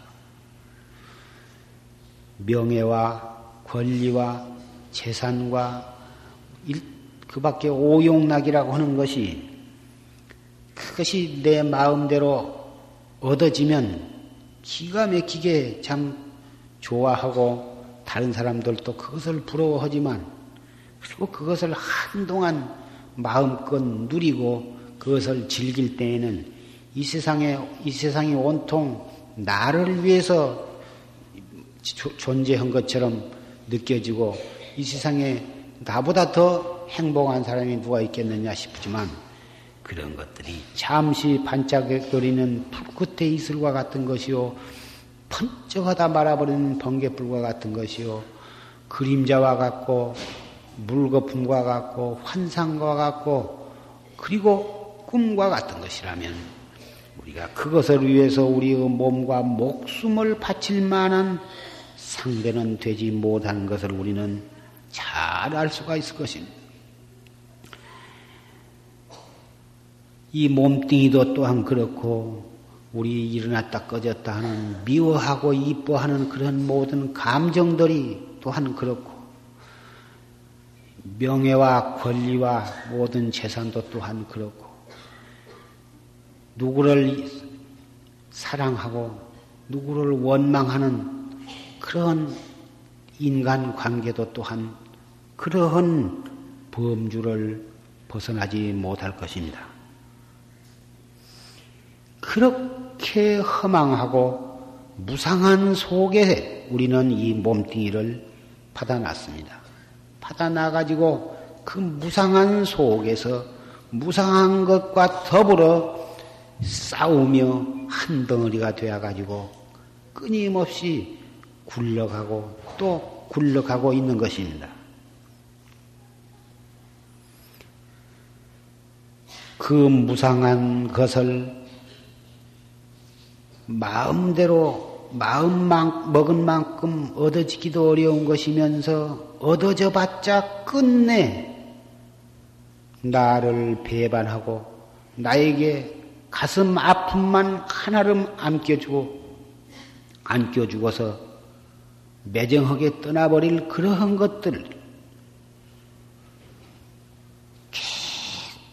S1: 명예와 권리와 재산과 일, 그 밖에 오용락이라고 하는 것이 그것이 내 마음대로 얻어지면 기가 막히게 참 좋아하고 다른 사람들도 그것을 부러워하지만 그리고 그것을 한동안 마음껏 누리고 그것을 즐길 때에는 이 세상에 이 세상이 온통 나를 위해서 존재한 것처럼 느껴지고 이 세상에 나보다 더 행복한 사람이 누가 있겠느냐 싶지만 그런 것들이 잠시 반짝거리는 불끝의 이슬과 같은 것이요 번쩍하다 말아버리는 번개불과 같은 것이요 그림자와 같고 물거품과 같고 환상과 같고 그리고 꿈과 같은 것이라면 우리가 그것을 위해서 우리의 몸과 목숨을 바칠 만한 상대는 되지 못하는 것을 우리는 잘 알 수가 있을 것입니다. 이 몸뚱이도 또한 그렇고 우리 일어났다 꺼졌다 하는 미워하고 이뻐하는 그런 모든 감정들이 또한 그렇고 명예와 권리와 모든 재산도 또한 그렇고 누구를 사랑하고 누구를 원망하는 그런 인간 관계도 또한 그러한 범주를 벗어나지 못할 것입니다. 그렇게 허망하고 무상한 속에 우리는 이 몸뚱이를 받아놨습니다. 받아놔가지고 그 무상한 속에서 무상한 것과 더불어 싸우며 한 덩어리가 되어가지고 끊임없이 굴러가고 또 굴러가고 있는 것입니다. 그 무상한 것을 마음대로 마음만 먹은 만큼 얻어지기도 어려운 것이면서 얻어져 봤자 끝내 나를 배반하고 나에게 가슴 아픔만 하나름 안겨주고 안겨주고서 매정하게 떠나버릴 그러한 것들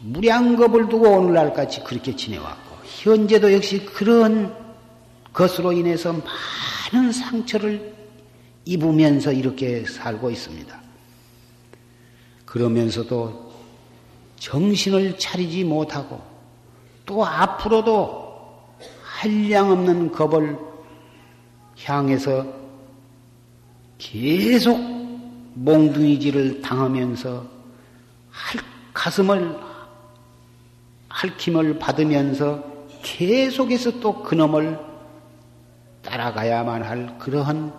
S1: 무량겁을 두고 오늘날까지 그렇게 지내왔고 현재도 역시 그런 것으로 인해서 많은 상처를 입으면서 이렇게 살고 있습니다. 그러면서도 정신을 차리지 못하고 또 앞으로도 한량없는 겁을 향해서 계속 몽둥이질을 당하면서 가슴을 핥힘을 받으면서 계속해서 또 그놈을 따라가야만 할 그러한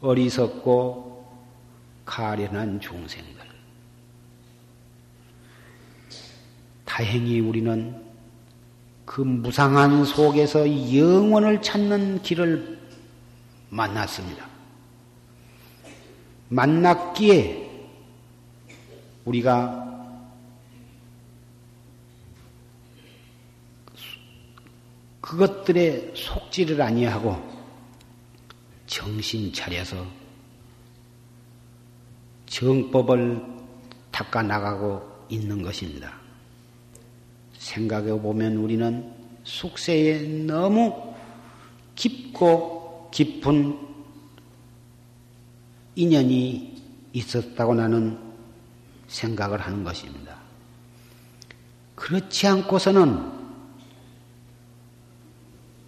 S1: 어리석고 가련한 중생들. 다행히 우리는 그 무상한 속에서 영원을 찾는 길을 만났습니다. 만났기에 우리가 그것들에 속지를 아니하고 정신 차려서 정법을 닦아 나가고 있는 것입니다. 생각해 보면 우리는 숙세에 너무 깊고 깊은 인연이 있었다고 나는 생각을 하는 것입니다. 그렇지 않고서는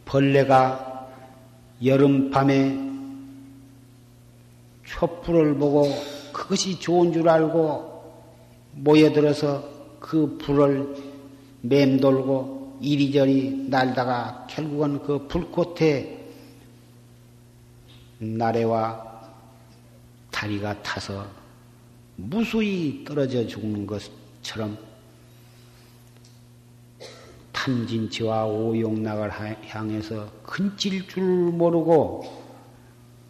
S1: 벌레가 여름밤에 촛불을 보고 그것이 좋은 줄 알고 모여들어서 그 불을 맴돌고 이리저리 날다가 결국은 그 불꽃에 나래와 다리가 타서 무수히 떨어져 죽는 것처럼 탐진치와 오용락을 향해서 근질 줄 모르고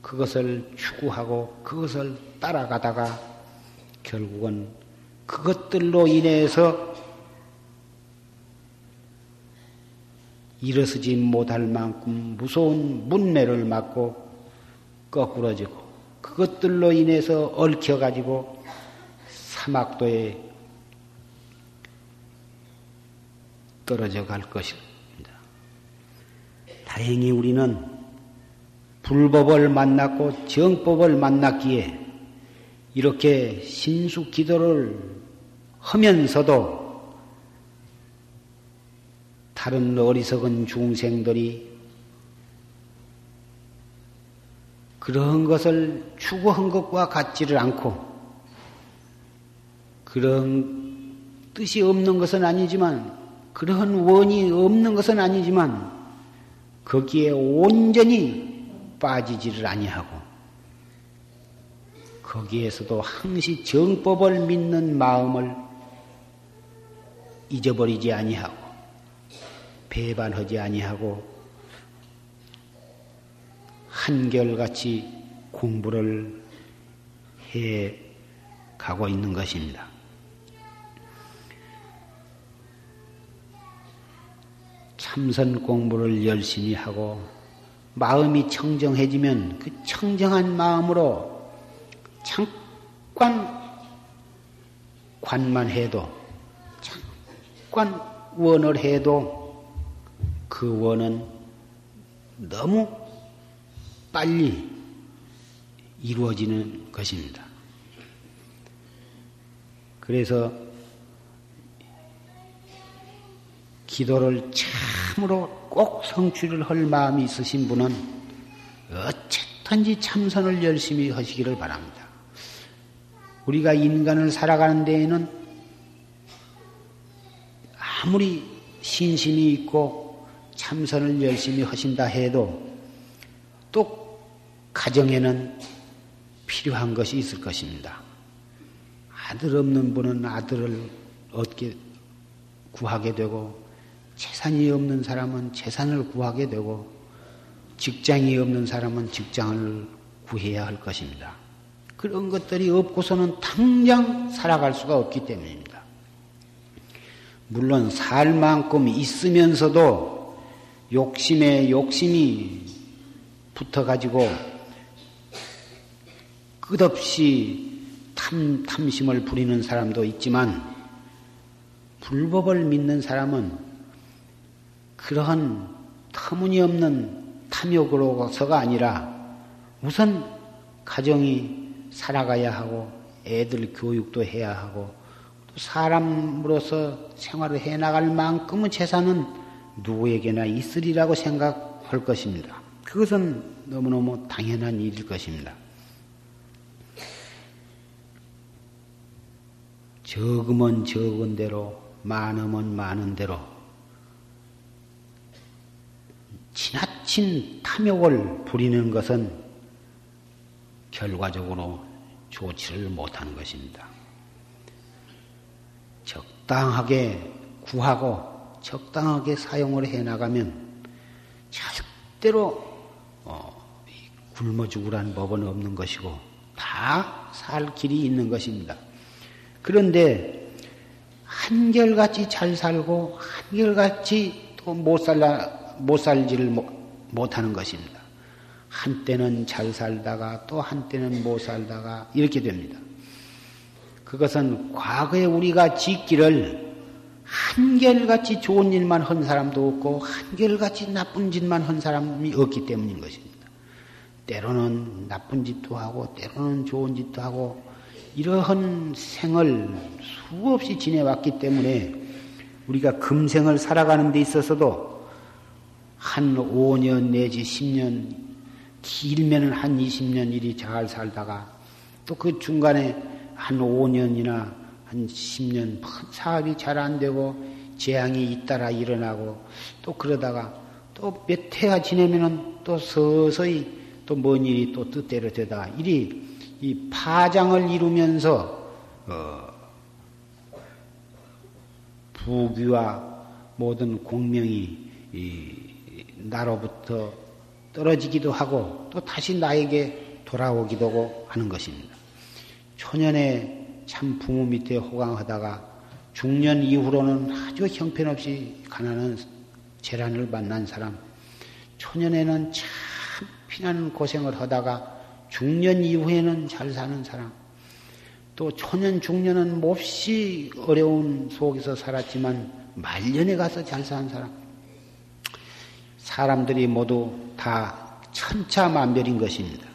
S1: 그것을 추구하고 그것을 따라가다가 결국은 그것들로 인해서 일어서지 못할 만큼 무서운 문매를 맞고 거꾸러지고 그것들로 인해서 얽혀가지고 사막도에 떨어져 갈 것입니다. 다행히 우리는 불법을 만났고 정법을 만났기에 이렇게 신수 기도를 하면서도 다른 어리석은 중생들이 그런 것을 추구한 것과 같지를 않고 그런 뜻이 없는 것은 아니지만 그러한 원이 없는 것은 아니지만 거기에 온전히 빠지지를 아니하고 거기에서도 항시 정법을 믿는 마음을 잊어버리지 아니하고 배반하지 아니하고 한결같이 공부를 해 가고 있는 것입니다. 참선 공부를 열심히 하고 마음이 청정해지면 그 청정한 마음으로 잠깐 관만 해도 잠깐 원을 해도 그 원은 너무 빨리 이루어지는 것입니다. 그래서 기도를 참으로 꼭 성취를 할 마음이 있으신 분은 어쨌든지 참선을 열심히 하시기를 바랍니다. 우리가 인간을 살아가는 데에는 아무리 신심이 있고 참선을 열심히 하신다 해도 또 가정에는 필요한 것이 있을 것입니다. 아들 없는 분은 아들을 얻게 구하게 되고 재산이 없는 사람은 재산을 구하게 되고 직장이 없는 사람은 직장을 구해야 할 것입니다. 그런 것들이 없고서는 당장 살아갈 수가 없기 때문입니다. 물론 살 만큼 있으면서도 욕심에 욕심이 붙어가지고 끝없이 탐, 탐심을 부리는 사람도 있지만 불법을 믿는 사람은 그러한 터무니없는 탐욕으로서가 아니라 우선 가정이 살아가야 하고 애들 교육도 해야 하고 또 사람으로서 생활을 해 나갈 만큼의 재산은 누구에게나 있으리라고 생각할 것입니다. 그것은 너무너무 당연한 일일 것입니다. 적으면 적은 대로, 많으면 많은 대로 지나친 탐욕을 부리는 것은 결과적으로 좋지를 못하는 것입니다. 적당하게 구하고 적당하게 사용을 해 나가면 절대로 어, 굶어 죽으란 법은 없는 것이고 다 살 길이 있는 것입니다. 그런데 한결같이 잘 살고 한결같이 또 못 살라 못 살지를 못 하는 것입니다. 한때는 잘 살다가 또 한때는 못 살다가 이렇게 됩니다. 그것은 과거에 우리가 짓기를 한결같이 좋은 일만 한 사람도 없고 한결같이 나쁜 짓만 한 사람이 없기 때문인 것입니다. 때로는 나쁜 짓도 하고 때로는 좋은 짓도 하고 이러한 생을 수없이 지내왔기 때문에 우리가 금생을 살아가는 데 있어서도 한 5년 내지 10년 길면은 한 20년 일이 잘 살다가 또 그 중간에 한 5년이나 한 10년 사업이 잘 안 되고 재앙이 잇따라 일어나고 또 그러다가 또 몇 해가 지내면은 또 서서히 또 뭔 일이 또 뜻대로 되다가 일이 이 파장을 이루면서 어 부귀와 모든 공명이 나로부터 떨어지기도 하고 또 다시 나에게 돌아오기도 하는 것입니다. 초년에 참 부모 밑에 호강하다가 중년 이후로는 아주 형편없이 가난한 재난을 만난 사람, 초년에는 참 피난 고생을 하다가 중년 이후에는 잘 사는 사람, 또 초년 중년은 몹시 어려운 속에서 살았지만 말년에 가서 잘 사는 사람, 사람들이 모두 다 천차만별인 것입니다.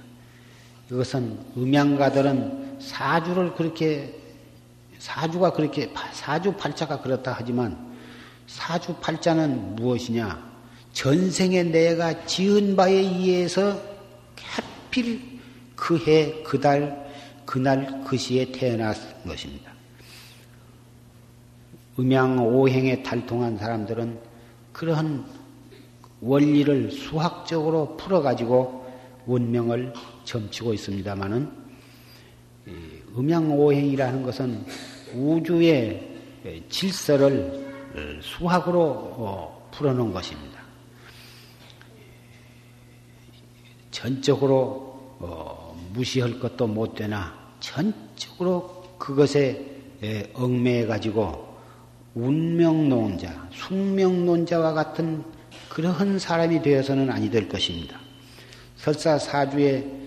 S1: 이것은 음양가들은 사주를 그렇게 사주가 그렇게 사주 팔자가 그렇다 하지만 사주 팔자는 무엇이냐? 전생에 내가 지은 바에 의해서 하필 그 해, 그 달, 그날, 그 시에 태어난 것입니다. 음양 오행에 달통한 사람들은 그러한 원리를 수학적으로 풀어가지고 운명을 점치고 있습니다만은 음양오행이라는 것은 우주의 질서를 수학으로 어, 풀어놓은 것입니다. 전적으로 어, 무시할 것도 못 되나 전적으로 그것에 얽매여 가지고 운명론자, 숙명론자와 같은 그러한 사람이 되어서는 아니 될 것입니다. 설사 사주에 그,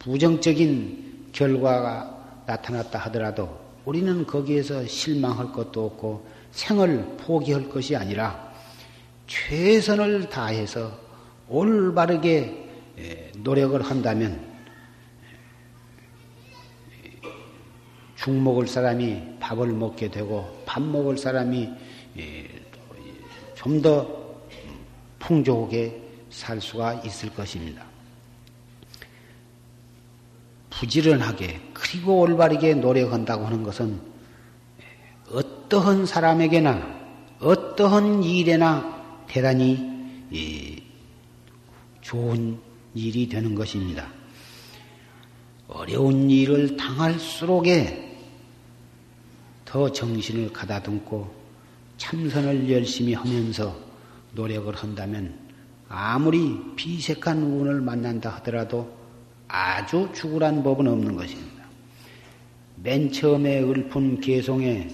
S1: 부정적인 결과가 나타났다 하더라도 우리는 거기에서 실망할 것도 없고 생을 포기할 것이 아니라 최선을 다해서 올바르게 노력을 한다면 죽 먹을 사람이 밥을 먹게 되고 밥 먹을 사람이 좀 더 풍족하게 살 수가 있을 것입니다. 부지런하게 그리고 올바르게 노력한다고 하는 것은 어떠한 사람에게나 어떠한 일에나 대단히 좋은 일이 되는 것입니다. 어려운 일을 당할수록에 더 정신을 가다듬고 참선을 열심히 하면서 노력을 한다면 아무리 비색한 운을 만난다 하더라도 아주 죽으란 법은 없는 것입니다. 맨 처음에 읊은 개송에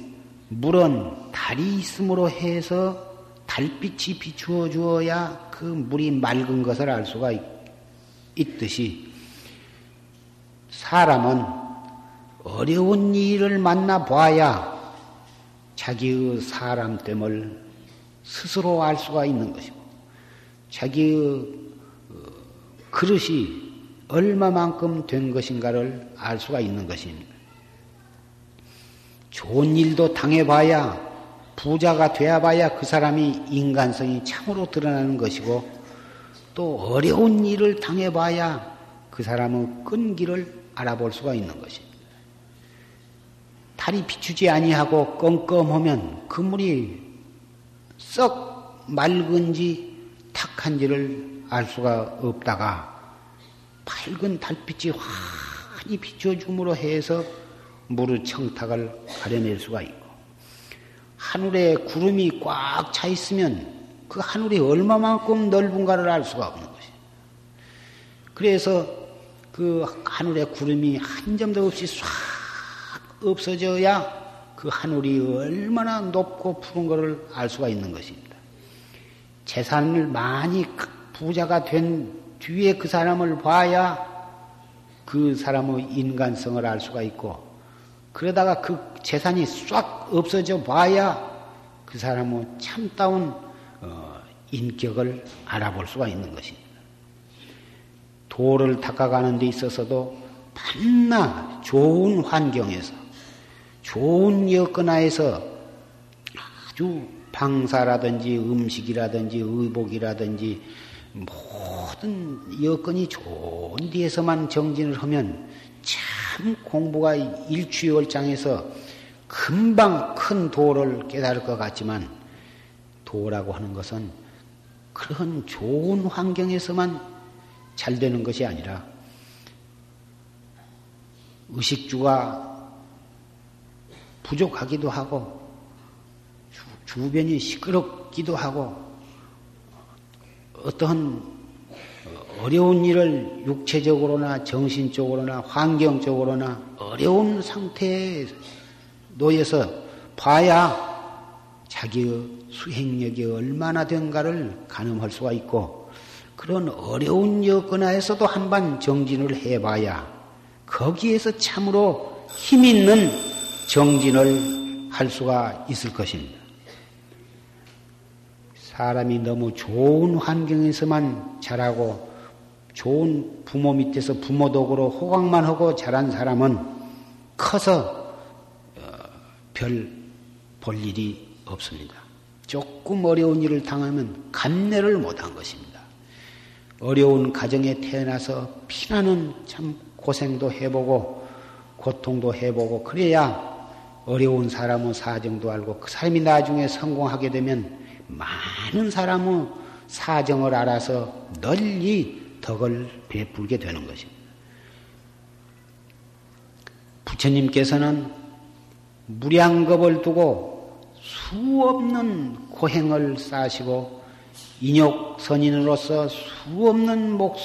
S1: 물은 달이 있음으로 해서 달빛이 비추어 주어야 그 물이 맑은 것을 알 수가 있, 있듯이 사람은 어려운 일을 만나 봐야 자기의 사람됨을 스스로 알 수가 있는 것이고 자기의 어, 그릇이 얼마만큼 된 것인가를 알 수가 있는 것입니다. 좋은 일도 당해봐야 부자가 되어봐야 그 사람이 인간성이 참으로 드러나는 것이고 또 어려운 일을 당해봐야 그 사람의 끈기를 알아볼 수가 있는 것입니다. 달이 비추지 아니하고 껌껌하면 그 물이 썩 맑은지 탁한지를 알 수가 없다가 밝은 달빛이 환히 비춰줌으로 해서 물의 청탁을 가려낼 수가 있고 하늘에 구름이 꽉 차 있으면 그 하늘이 얼마만큼 넓은가를 알 수가 없는 것이. 그래서 그 하늘에 구름이 한 점도 없이 싹 없어져야 그 하늘이 얼마나 높고 푸른 것을 알 수가 있는 것입니다. 재산을 많이 부자가 된 뒤에 그 사람을 봐야 그 사람의 인간성을 알 수가 있고 그러다가 그 재산이 싹 없어져 봐야 그 사람의 참다운 어, 인격을 알아볼 수가 있는 것입니다. 도를 닦아가는 데 있어서도 반나 좋은 환경에서 좋은 여건하에서 아주 방사라든지 음식이라든지 의복이라든지 모든 여건이 좋은 데에서만 정진을 하면 참 공부가 일취월장해서 금방 큰 도를 깨달을 것 같지만 도라고 하는 것은 그런 좋은 환경에서만 잘 되는 것이 아니라 의식주가 부족하기도 하고 주, 변이 시끄럽기도 하고 어떠한 어려운 일을 육체적으로나 정신적으로나 환경적으로나 어려운 상태에 놓여서 봐야 자기의 수행력이 얼마나 된가를 가늠할 수가 있고 그런 어려운 여건하에서도 한번 정진을 해봐야 거기에서 참으로 힘 있는 정진을 할 수가 있을 것입니다. 사람이 너무 좋은 환경에서만 자라고 좋은 부모 밑에서 부모 덕으로 호강만 하고 자란 사람은 커서 어, 별볼 일이 없습니다. 조금 어려운 일을 당하면 감내를 못한 것입니다. 어려운 가정에 태어나서 피나는 참 고생도 해보고 고통도 해보고 그래야 어려운 사람의 사정도 알고 그 사람이 나중에 성공하게 되면 많은 사람의 사정을 알아서 널리 덕을 베풀게 되는 것입니다. 부처님께서는 무량겁을 두고 수없는 고행을 쌓으시고 인욕 선인으로서 수없는 목,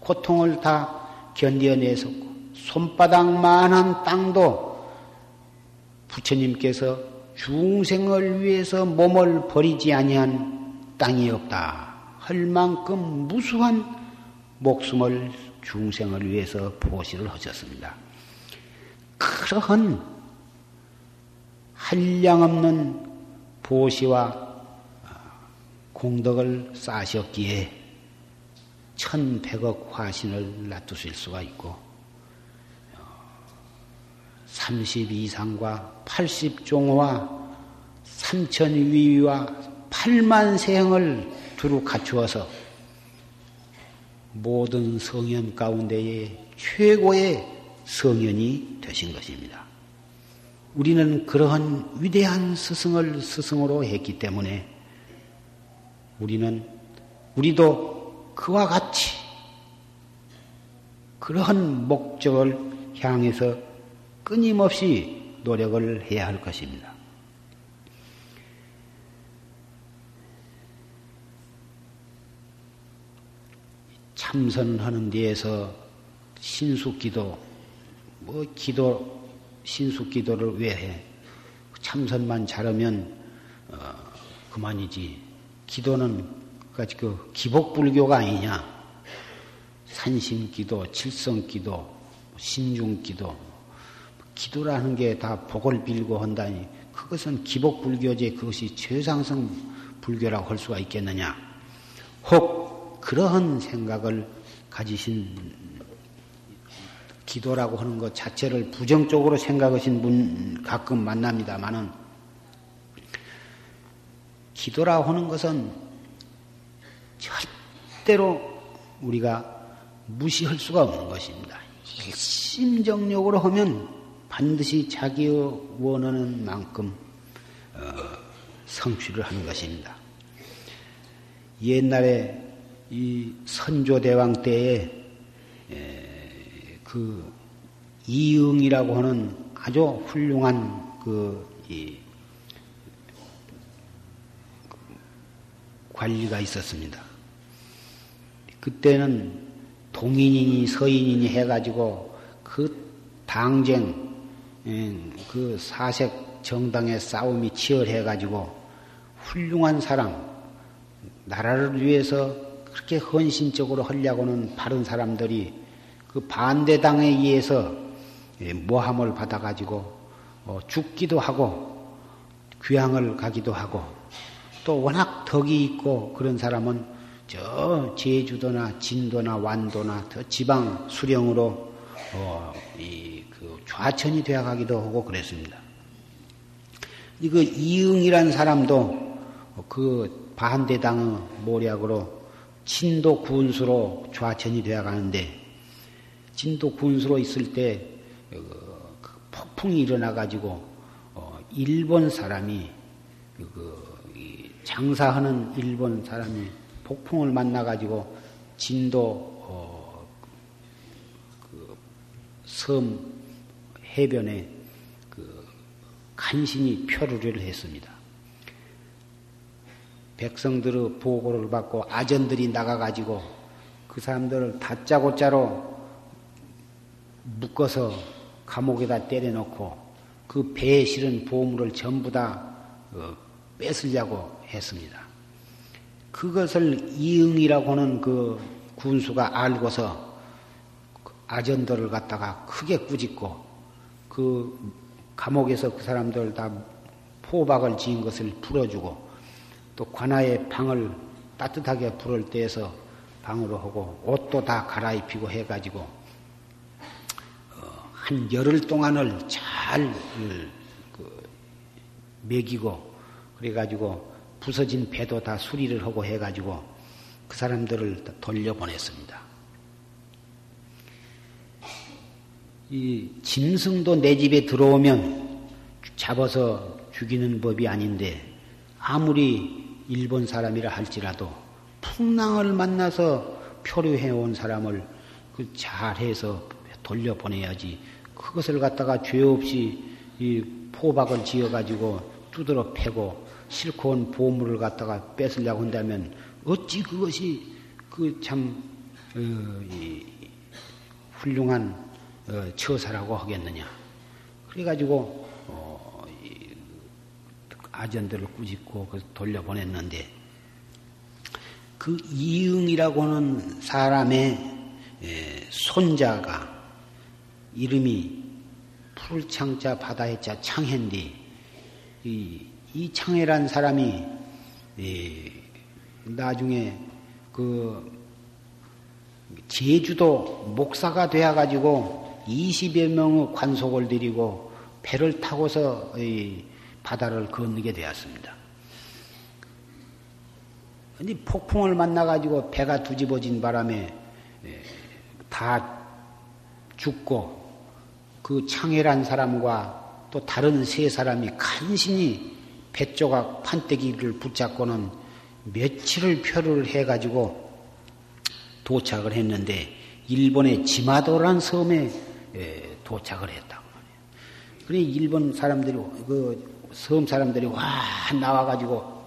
S1: 고통을 다 견뎌내셨고 손바닥만한 땅도 부처님께서 중생을 위해서 몸을 버리지 아니한 땅이 없다 할 만큼 무수한 목숨을 중생을 위해서 보시를 하셨습니다. 그러한 한량없는 보시와 공덕을 쌓으셨기에 천백억 화신을 놔두실 수가 있고 30 이상과 80종과 3천 위와 8만 세형을 두루 갖추어서 모든 성현 가운데에 최고의 성현이 되신 것입니다. 우리는 그러한 위대한 스승을 스승으로 했기 때문에 우리는 우리도 그와 같이 그러한 목적을 향해서 끊임없이 노력을 해야 할 것입니다. 참선하는 데에서 신숙기도, 뭐 기도, 신숙기도를 왜 해? 참선만 잘하면 어, 그만이지. 기도는 그 기복불교가 아니냐. 산심기도, 칠성기도, 신중기도, 기도라는 게 다 복을 빌고 한다니 그것은 기복 불교제 그것이 최상승 불교라고 할 수가 있겠느냐. 혹 그러한 생각을 가지신 기도라고 하는 것 자체를 부정적으로 생각하신 분 가끔 만납니다만은 기도라고 하는 것은 절대로 우리가 무시할 수가 없는 것입니다. 일심정력으로 하면 반드시 자기의 원하는 만큼 어, 성취를 하는 것입니다. 옛날에 이 선조대왕 때에 그 이응이라고 하는 아주 훌륭한 그 관리가 있었습니다. 그때는 동인이니 서인이니 해가지고 그 당쟁, 그 사색 정당의 싸움이 치열해가지고 훌륭한 사람, 나라를 위해서 그렇게 헌신적으로 하려고는 바른 사람들이 그 반대당에 의해서 예, 모함을 받아가지고 어, 죽기도 하고 귀향을 가기도 하고 또 워낙 덕이 있고 그런 사람은 저 제주도나 진도나 완도나 더 지방 수령으로 어, 이그 좌천이 되어가기도 하고 그랬습니다. 이거 이응이란 사람도 그 반대당의 모략으로 진도 군수로 좌천이 되어가는데 진도 군수로 있을 때 그, 그 폭풍이 일어나 가지고 어, 일본 사람이 그, 그 장사하는 일본 사람이 폭풍을 만나 가지고 진도 어, 그섬 해변에 그 간신히 표류를 했습니다. 백성들의 보고를 받고 아전들이 나가가지고 그 사람들을 다짜고짜로 묶어서 감옥에다 때려놓고 그 배에 실은 보물을 전부 다 어, 뺏으려고 했습니다. 그것을 이응이라고 하는 그 군수가 알고서 아전들을 갖다가 크게 꾸짖고 그 감옥에서 그 사람들 다 포박을 지은 것을 풀어주고 또 관아에 방을 따뜻하게 불을 떼서 방으로 하고 옷도 다 갈아입히고 해가지고 어, 한 열흘 동안을 잘 그, 먹이고 그래가지고 부서진 배도 다 수리를 하고 해가지고 그 사람들을 돌려보냈습니다. 이 짐승도 내 집에 들어오면 잡아서 죽이는 법이 아닌데 아무리 일본 사람이라 할지라도 풍랑을 만나서 표류해 온 사람을 그 잘해서 돌려보내야지 그것을 갖다가 죄 없이 이 포박을 지어 가지고 두드러 패고 실고 온 보물을 갖다가 뺏으려고 한다면 어찌 그것이 그참 어, 훌륭한 어, 처사라고 하겠느냐. 그래가지고 아전들을 꾸짖고 돌려보냈는데 그 이응이라고 하는 사람의 손자가 이름이 풀창자 바다의 자 창해인데 이, 이 창해란 사람이 나중에 그 제주도 목사가 되어 가지고 20여 명의 관속을 드리고 배를 타고서 바다를 건너게 되었습니다. 근데 폭풍을 만나가지고 배가 뒤집어진 바람에 예, 다 죽고 그 창해란 사람과 또 다른 세 사람이 간신히 배 조각 판때기를 붙잡고는 며칠을 표를 해가지고 도착을 했는데 일본의 지마도란 섬에 예, 도착을 했다고 말이에요. 그래 일본 사람들이 그 섬 사람들이 와 나와가지고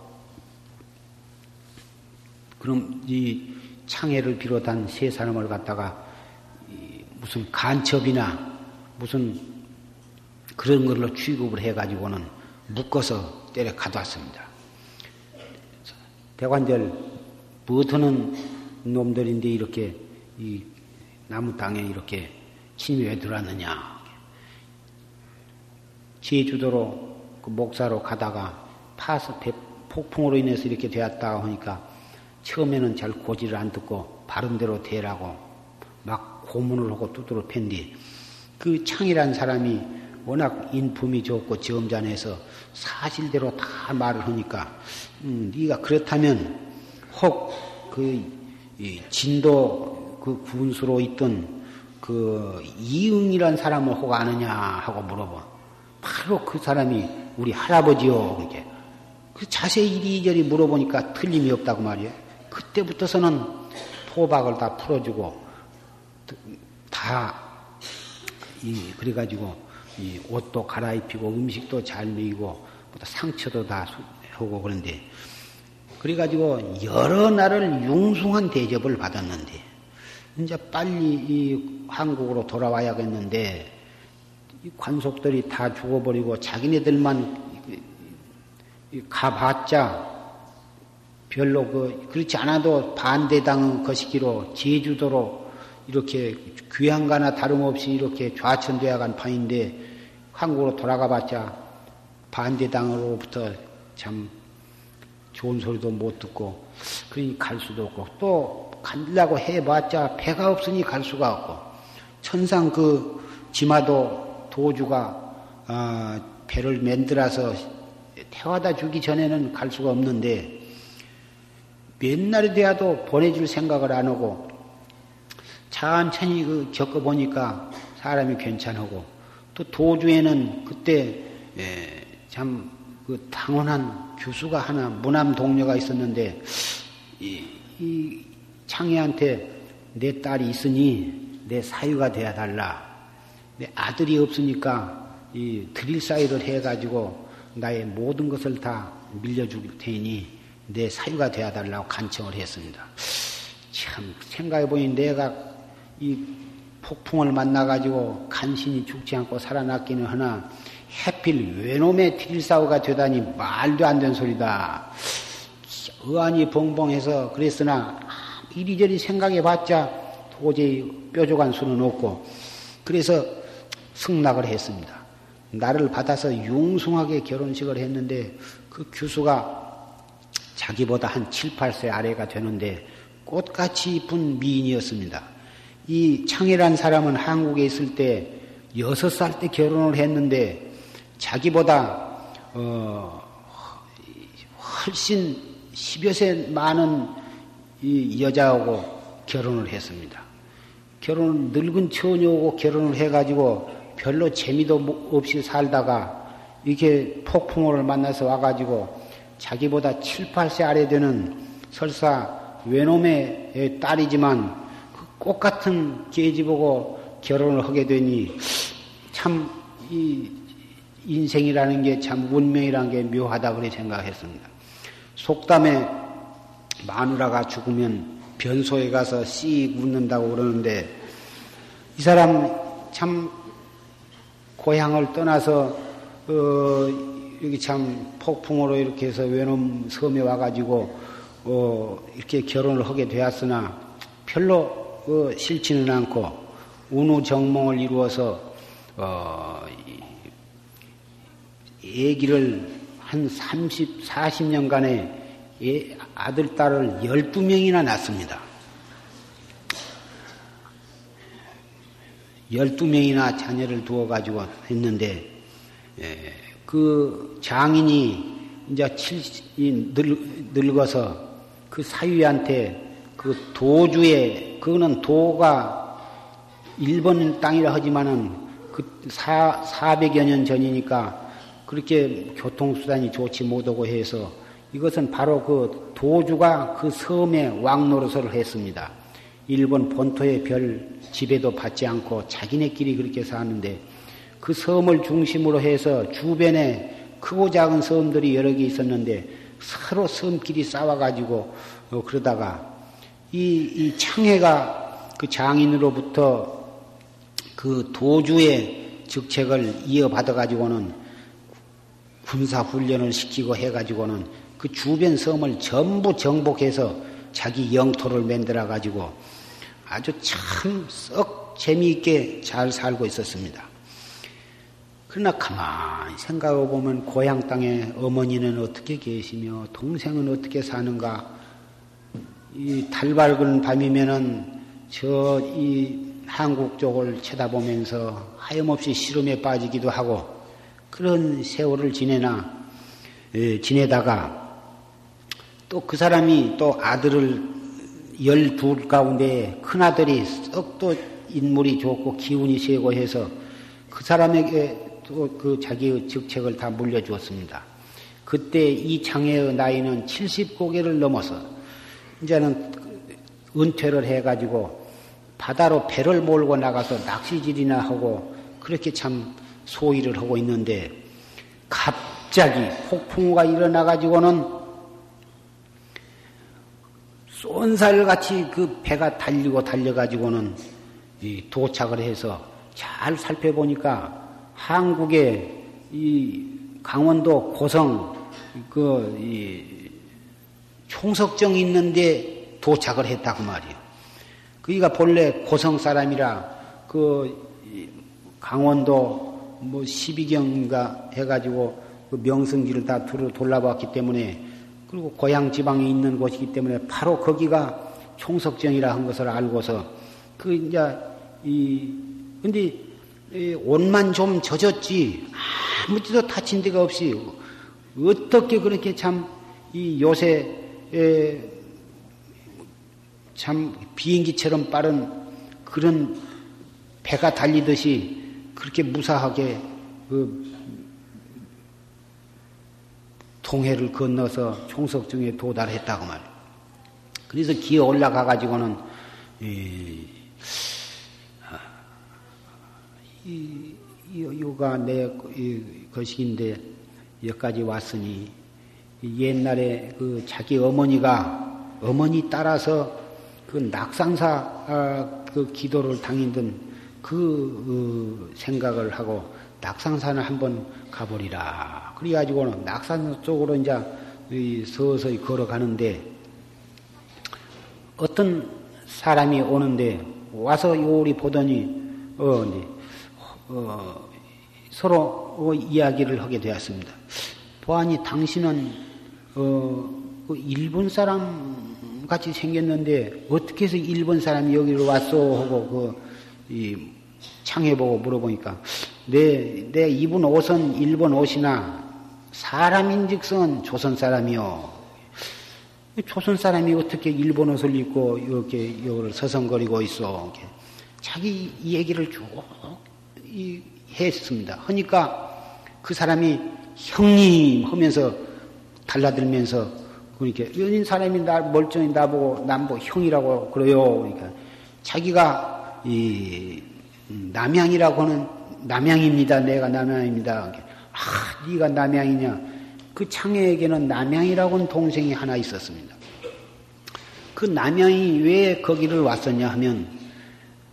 S1: 그럼 이 창해를 비롯한 세 사람을 갖다가 무슨 간첩이나 무슨 그런 걸로 취급을 해가지고는 묶어서 때려 가둬왔습니다. 대관절 버터는 놈들인데 이렇게 이 나무 땅에 이렇게 침입해 들어왔느냐. 제주도로 그 목사로 가다가 파서 폭풍으로 인해서 이렇게 되었다 하니까 처음에는 잘 고지를 안 듣고 바른 대로 되라고 막 고문을 하고 두드러 팬디 그 창이란 사람이 워낙 인품이 좋고 점잖해서 사실대로 다 말을 하니까 음, 네가 그렇다면 혹 그 진도 그 군수로 있던 그 이응이란 사람을 혹 아느냐 하고 물어봐. 바로 그 사람이 우리 할아버지요. 그게. 그 자세히 이리저리 물어보니까 틀림이 없다고 말이에요. 그때부터서는 포박을 다 풀어주고, 다, 이, 그래가지고, 이 옷도 갈아입히고, 음식도 잘 먹이고, 상처도 다 하고 그런데, 그래가지고 여러 날을 융숭한 대접을 받았는데, 이제 빨리 이 한국으로 돌아와야겠는데, 관속들이 다 죽어버리고 자기네들만 가봤자 별로 그 그렇지 않아도 반대당 것이기로 제주도로 이렇게 귀한가나 다름없이 이렇게 좌천되어 간 판인데 한국으로 돌아가봤자 반대당으로부터 참 좋은 소리도 못 듣고 그러니 갈 수도 없고 또 간다고 해봤자 배가 없으니 갈 수가 없고 천상 그 지마도 도주가 어, 배를 만들어서 태워다 주기 전에는 갈 수가 없는데 몇 날이 돼야도 보내줄 생각을 안 하고 천천히 그 겪어보니까 사람이 괜찮고 또 도주에는 그때 예, 참그 당원한 교수가 하나 무남 동료가 있었는데 이, 이 창희한테 내 딸이 있으니 내 사유가 되어 달라. 내 아들이 없으니까 이 드릴 사유를 해가지고 나의 모든 것을 다 밀려줄 테니 내 사유가 되어 달라고 간청을 했습니다. 참 생각해 보니 내가 이 폭풍을 만나가지고 간신히 죽지 않고 살아났기는 하나 해필 외놈의 딜사우가 되다니 말도 안 되는 소리다. 의안이 벙벙해서 그랬으나 이리저리 생각해 봤자 도저히 뾰족한 수는 없고 그래서 승낙을 했습니다. 나를 받아서 융숭하게 결혼식을 했는데 그 교수가 자기보다 한 7, 8세 아래가 되는데 꽃같이 이쁜 미인이었습니다. 이 창이란 사람은 한국에 있을 때 여섯 살때 결혼을 했는데 자기보다 어 훨씬 10여 세 많은 이 여자하고 결혼을 했습니다. 결혼 늙은 처녀하고 결혼을 해가지고 별로 재미도 없이 살다가 이렇게 폭풍우를 만나서 와가지고 자기보다 7, 8세 아래 되는 설사 외놈의 딸이지만 꽃 같은 계집보고 결혼을 하게 되니 참 이 인생이라는 게 참 운명이라는 게 묘하다 그래 생각했습니다. 속담에 마누라가 죽으면 변소에 가서 씩 웃는다고 그러는데 이 사람 참 고향을 떠나서 어 여기 참 폭풍으로 이렇게 해서 외놈 섬에 와가지고 어 이렇게 결혼을 하게 되었으나 별로 그 싫지는 않고 운우 정몽을 이루어서 어, 애기를 한 30, 40년간에 아들, 딸을 12명이나 낳습니다. 12명이나 자녀를 두어가지고 했는데, 예, 그 장인이 이제 70, 늙 어서 그 사위한테 그 도주에 그거는 도가 일본 땅이라 하지만은 그 4, 400여 년 전이니까 그렇게 교통수단이 좋지 못하고 해서 이것은 바로 그 도주가 그 섬에 왕노릇을 했습니다. 일본 본토의 별 지배도 받지 않고 자기네끼리 그렇게 사는데 그 섬을 중심으로 해서 주변에 크고 작은 섬들이 여러 개 있었는데 서로 섬끼리 싸워가지고 어, 그러다가 이, 이 창해가 그 장인으로부터 그 도주의 직책을 이어받아 가지고는 군사 훈련을 시키고 해 가지고는 그 주변 섬을 전부 정복해서 자기 영토를 만들어 가지고 아주 참 썩 재미있게 잘 살고 있었습니다. 그러나 가만히 생각해 보면 고향 땅에 어머니는 어떻게 계시며 동생은 어떻게 사는가 이 달 밝은 밤이면은 저 이 한국 쪽을 쳐다보면서 하염없이 시름에 빠지기도 하고 그런 세월을 지내나 에, 지내다가 또 그 사람이 또 아들을 열둘 가운데 큰 아들이 썩 또 인물이 좋고 기운이 세고 해서 그 사람에게 또 그 자기의 직책을 다 물려주었습니다. 그때 이 장애의 나이는 70고개를 넘어서 이제는 은퇴를 해가지고 바다로 배를 몰고 나가서 낚시질이나 하고 그렇게 참 소일을 하고 있는데 갑자기 폭풍우가 일어나가지고는 쏜살같이 그 배가 달리고 달려가지고는 도착을 해서 잘 살펴보니까 한국의 이 강원도 고성 그 총석정이 있는데 도착을 했다고 말이에요. 그이가 본래 고성 사람이라 그 강원도 뭐 12경인가 해가지고 그 명성지를 다 돌아봤기 때문에 그리고 고향 지방에 있는 곳이기 때문에 바로 거기가 총석정이라 한 것을 알고서 그 이제 이 근데 옷만 좀 젖었지 아무데도 다친 데가 없이 어떻게 그렇게 참 이 요새 참 비행기처럼 빠른 그런 배가 달리듯이 그렇게 무사하게 그 동해를 건너서 총석중에 도달했다고 말이에요. 그래서 기어 올라가 가지고는 이, 이, 요가 내 것인데 여기까지 왔으니 옛날에 그 자기 어머니가 어머니 따라서 그 낙상사 아, 그 기도를 당했던 그 어, 생각을 하고 낙상산을 한번 가보리라. 그래가지고는 낙산 쪽으로 이제 서서히 걸어가는데 어떤 사람이 오는데 와서 요리 보더니 어, 어, 서로 어, 이야기를 하게 되었습니다. 보아니 당신은 어, 그 일본 사람 같이 생겼는데 어떻게 해서 일본 사람이 여기로 왔어 하고 그이 창해 보고 물어보니까 내 내 입은 옷은 일본 옷이나 사람인즉슨 조선 사람이요. 조선 사람이 어떻게 일본 옷을 입고 이렇게 여기를 서성거리고 있어? 자기 얘기를 쭉 했습니다. 하니까 그 사람이 형님 하면서 달라들면서 그러니까 연인 사람이 나 멀쩡히 나보고 남보 형이라고 그래요. 그러니까 자기가 이 남양이라고 하는 남양입니다. 내가 남양입니다. 아, 네가 남양이냐? 그 창해에게는 남양이라고 하는 동생이 하나 있었습니다. 그 남양이 왜 거기를 왔었냐 하면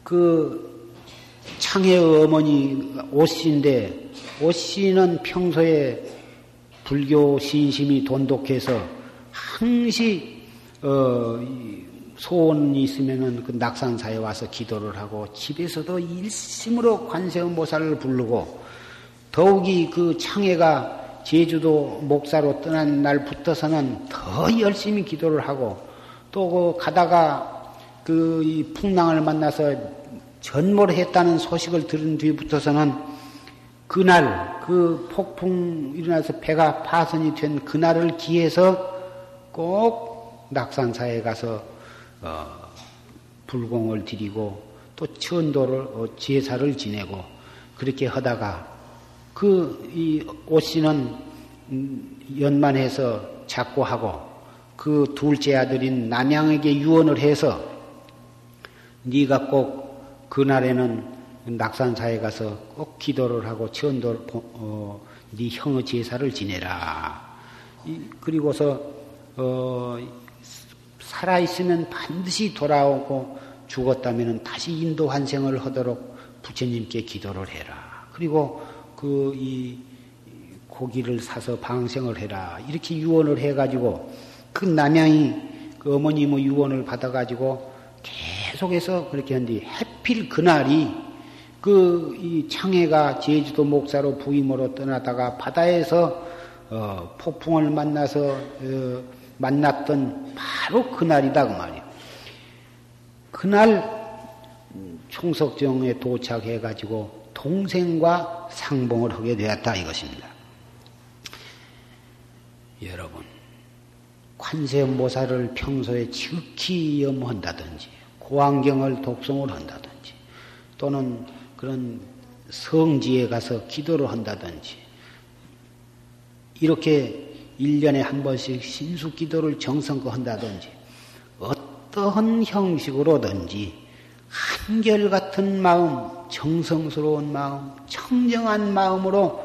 S1: 그 창해의 어머니 오씨인데 오씨는 평소에 불교 신심이 돈독해서 항시 어, 소원이 있으면은 그 낙산사에 와서 기도를 하고 집에서도 일심으로 관세음보살을 부르고 더욱이 그 창해가 제주도 목사로 떠난 날부터서는 더 열심히 기도를 하고 또 그 가다가 그 풍랑을 만나서 전몰 했다는 소식을 들은 뒤부터서는 그날 그 폭풍 일어나서 배가 파손이 된 그날을 기해서 꼭 낙산사에 가서 어, 불공을 드리고 또 천도를 어, 제사를 지내고 그렇게 하다가 그 이 오씨는 음, 연만해서 자꾸 하고 그 둘째 아들인 남양에게 유언을 해서 네가 꼭 그날에는 낙산사에 가서 꼭 기도를 하고 천도를 어, 네 형의 제사를 지내라. 그리고서 어, 살아있으면 반드시 돌아오고 죽었다면 다시 인도 환생을 하도록 부처님께 기도를 해라. 그리고 그 이 고기를 사서 방생을 해라. 이렇게 유언을 해가지고 그 남양이 그 어머님의 유언을 받아가지고 계속해서 그렇게 한뒤 해필 그날이 그 이 창해가 제주도 목사로 부임으로 떠나다가 바다에서 어, 폭풍을 만나서 어, 만났던 바로 그날이다 그 말이에요. 그날 총석정에 도착해 가지고 동생과 상봉을 하게 되었다 이것입니다. 여러분 관세음보살을 평소에 지극히 염한다든지 고안경을 독송을 한다든지 또는 그런 성지에 가서 기도를 한다든지 이렇게 1년에 한 번씩 신수 기도를 정성껏 한다든지 어떠한 형식으로든지 한결같은 마음, 정성스러운 마음, 청정한 마음으로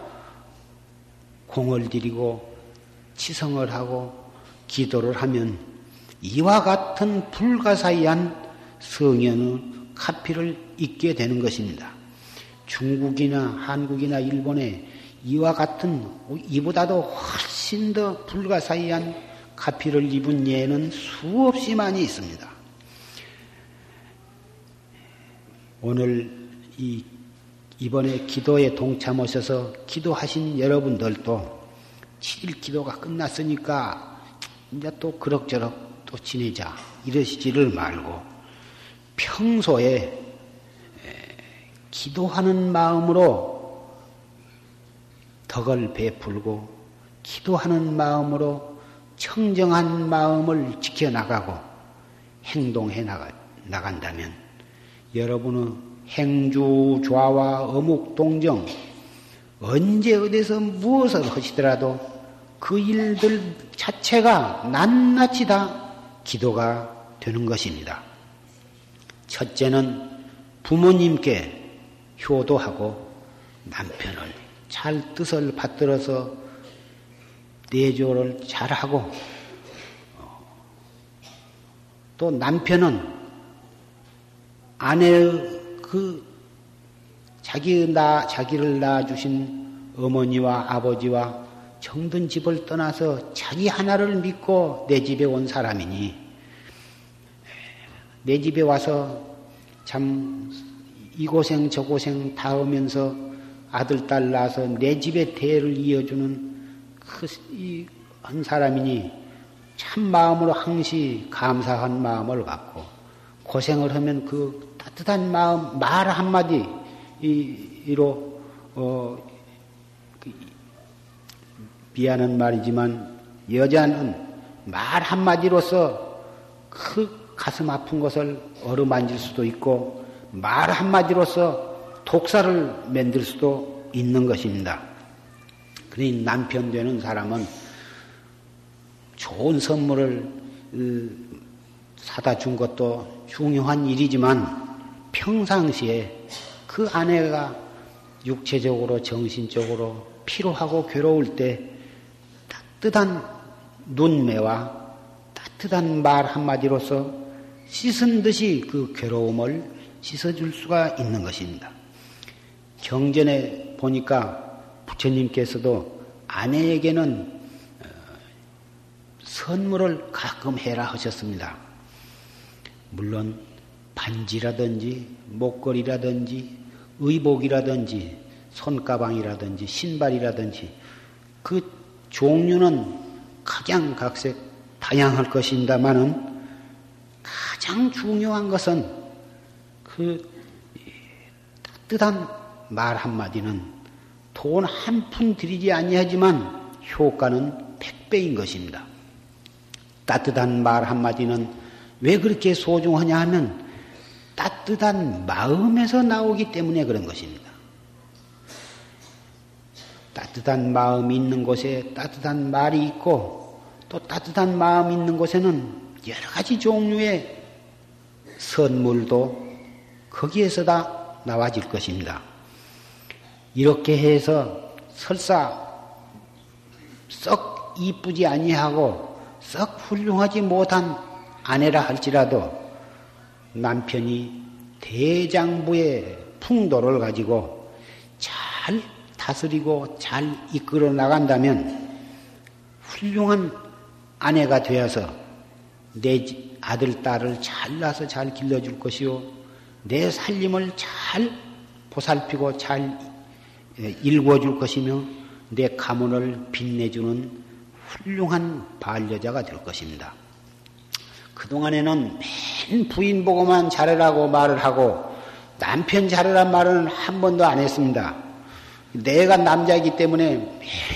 S1: 공을 들이고 치성을 하고 기도를 하면 이와 같은 불가사의한 성현의 카피를 잊게 되는 것입니다. 중국이나 한국이나 일본에 이와 같은 이보다도 훨씬 더 불가사의한 가피를 입은 예는 수없이 많이 있습니다. 오늘 이 이번에 기도에 동참하셔서 기도하신 여러분들도 7일 기도가 끝났으니까 이제 또 그럭저럭 또 지내자 이러시지를 말고 평소에 기도하는 마음으로 덕을 베풀고 기도하는 마음으로 청정한 마음을 지켜나가고 행동해 나간다면 여러분의 행주 좌와 어묵 동정 언제 어디서 무엇을 하시더라도 그 일들 자체가 낱낱이 다 기도가 되는 것입니다. 첫째는 부모님께 효도하고 남편을 잘 뜻을 받들어서 내조를 잘하고 또 남편은 아내의 그 자기 나 자기를 낳아 주신 어머니와 아버지와 정든 집을 떠나서 자기 하나를 믿고 내 집에 온 사람이니 내 집에 와서 참 이 고생 저 고생 다 하면서 아들 딸 낳아서 내 집의 대를 이어주는 그한 사람이니 참 마음으로 항시 감사한 마음을 갖고 고생을 하면 그 따뜻한 마음 말 한마디 이로 어, 그, 미안한 말이지만 여자는 말 한마디로서 그 가슴 아픈 것을 어루만질 수도 있고 말 한마디로서 독사를 만들 수도 있는 것입니다. 그러니 남편 되는 사람은 좋은 선물을 어, 사다 준 것도 중요한 일이지만 평상시에 그 아내가 육체적으로 정신적으로 피로하고 괴로울 때 따뜻한 눈매와 따뜻한 말 한마디로서 씻은 듯이 그 괴로움을 씻어줄 수가 있는 것입니다. 경전에 보니까 부처님께서도 아내에게는 어, 선물을 가끔 해라 하셨습니다. 물론 반지라든지 목걸이라든지 의복이라든지 손가방이라든지 신발이라든지 그 종류는 가장 각색 다양할 것입니다만은 가장 중요한 것은 그 따뜻한 말 한마디는 돈 한 푼 들이지 아니하지만 효과는 백배인 것입니다. 따뜻한 말 한마디는 왜 그렇게 소중하냐 하면 따뜻한 마음에서 나오기 때문에 그런 것입니다. 따뜻한 마음이 있는 곳에 따뜻한 말이 있고 또 따뜻한 마음이 있는 곳에는 여러 가지 종류의 선물도 거기에서 다 나와질 것입니다. 이렇게 해서 설사 썩 이쁘지 아니하고 썩 훌륭하지 못한 아내라 할지라도 남편이 대장부의 풍도를 가지고 잘 다스리고 잘 이끌어 나간다면 훌륭한 아내가 되어서 내 아들, 딸을 잘 낳아서 잘 길러줄 것이요. 내 살림을 잘 보살피고 잘 일궈줄 것이며 내 가문을 빛내주는 훌륭한 반려자가 될 것입니다. 그동안에는 맨 부인 보고만 잘하라고 말을 하고 남편 잘하란 말은 한 번도 안 했습니다. 내가 남자이기 때문에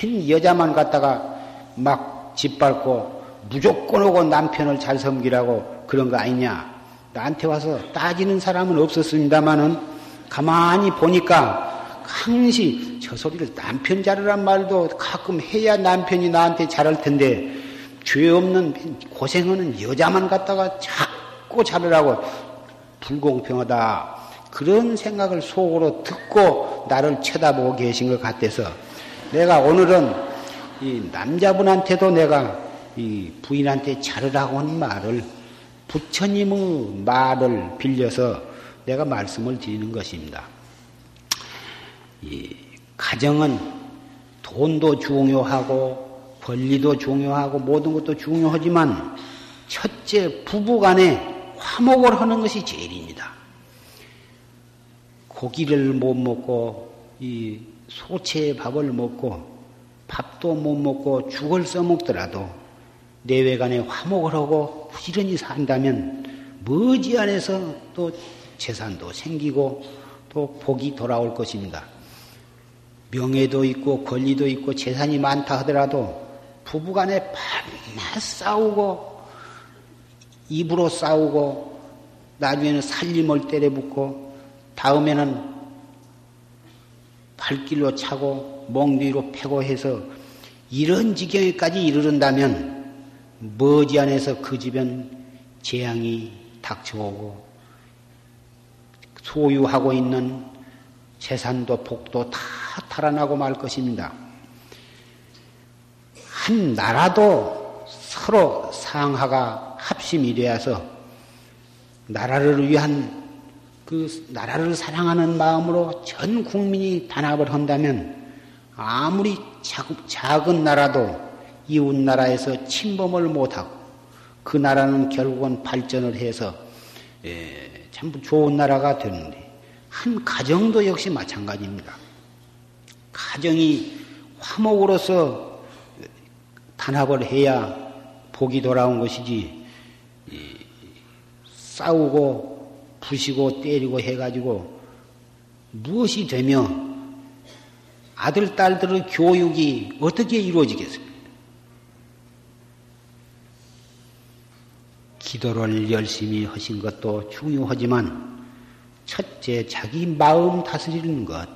S1: 맨 여자만 갖다가 막 짓밟고 무조건 오고 남편을 잘 섬기라고 그런 거 아니냐. 나한테 와서 따지는 사람은 없었습니다만은 가만히 보니까 항시 저 소리를 남편 잘하란 말도 가끔 해야 남편이 나한테 잘할 텐데 죄 없는 고생하는 여자만 갖다가 자꾸 잘하라고 불공평하다. 그런 생각을 속으로 듣고 나를 쳐다보고 계신 것 같아서 내가 오늘은 이 남자분한테도 내가 이 부인한테 잘하라고 하는 말을 부처님의 말을 빌려서 내가 말씀을 드리는 것입니다. 이 가정은 돈도 중요하고 권리도 중요하고 모든 것도 중요하지만 첫째 부부 간에 화목을 하는 것이 제일입니다. 고기를 못 먹고 이 소체의 밥을 먹고 밥도 못 먹고 죽을 써먹더라도 내외간에 화목을 하고 부지런히 산다면 머지안에서 또 재산도 생기고 또 복이 돌아올 것입니다. 명예도 있고 권리도 있고 재산이 많다 하더라도 부부간에 밤낮 싸우고 입으로 싸우고 나중에는 살림을 때려붓고 다음에는 발길로 차고 몽뒤로 패고 해서 이런 지경에까지 이르른다면 머지않아서 그 집엔 재앙이 닥쳐오고 소유하고 있는 재산도 복도 다 탈환하고 말 것입니다. 한 나라도 서로 상하가 합심이 되어서 나라를 위한 그 나라를 사랑하는 마음으로 전 국민이 단합을 한다면 아무리 작은 나라도 이웃 나라에서 침범을 못하고 그 나라는 결국은 발전을 해서 예, 전부 좋은 나라가 되는데 한 가정도 역시 마찬가지입니다. 가정이 화목으로서 단합을 해야 복이 돌아온 것이지 싸우고 부시고 때리고 해가지고 무엇이 되며 아들 딸들의 교육이 어떻게 이루어지겠습니까? 기도를 열심히 하신 것도 중요하지만 첫째 자기 마음 다스리는 것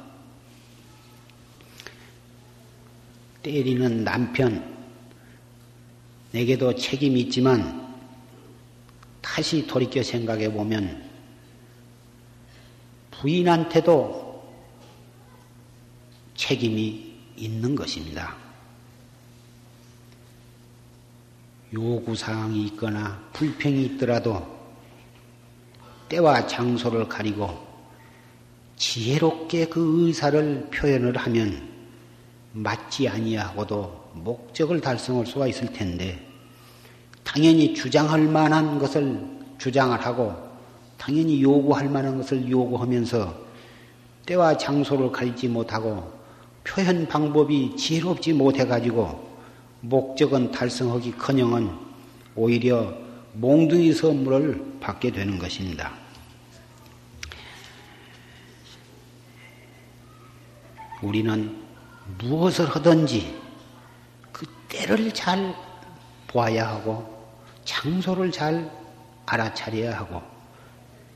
S1: 때리는 남편 내게도 책임이 있지만 다시 돌이켜 생각해 보면 부인한테도 책임이 있는 것입니다. 요구사항이 있거나 불평이 있더라도 때와 장소를 가리고 지혜롭게 그 의사를 표현을 하면 맞지 아니하고도 목적을 달성할 수가 있을 텐데 당연히 주장할 만한 것을 주장을 하고 당연히 요구할 만한 것을 요구하면서 때와 장소를 가리지 못하고 표현 방법이 지혜롭지 못해가지고 목적은 달성하기커녕은 오히려 몽둥이 선물을 받게 되는 것입니다. 우리는 무엇을 하든지 그 때를 잘 보아야 하고 장소를 잘 알아차려야 하고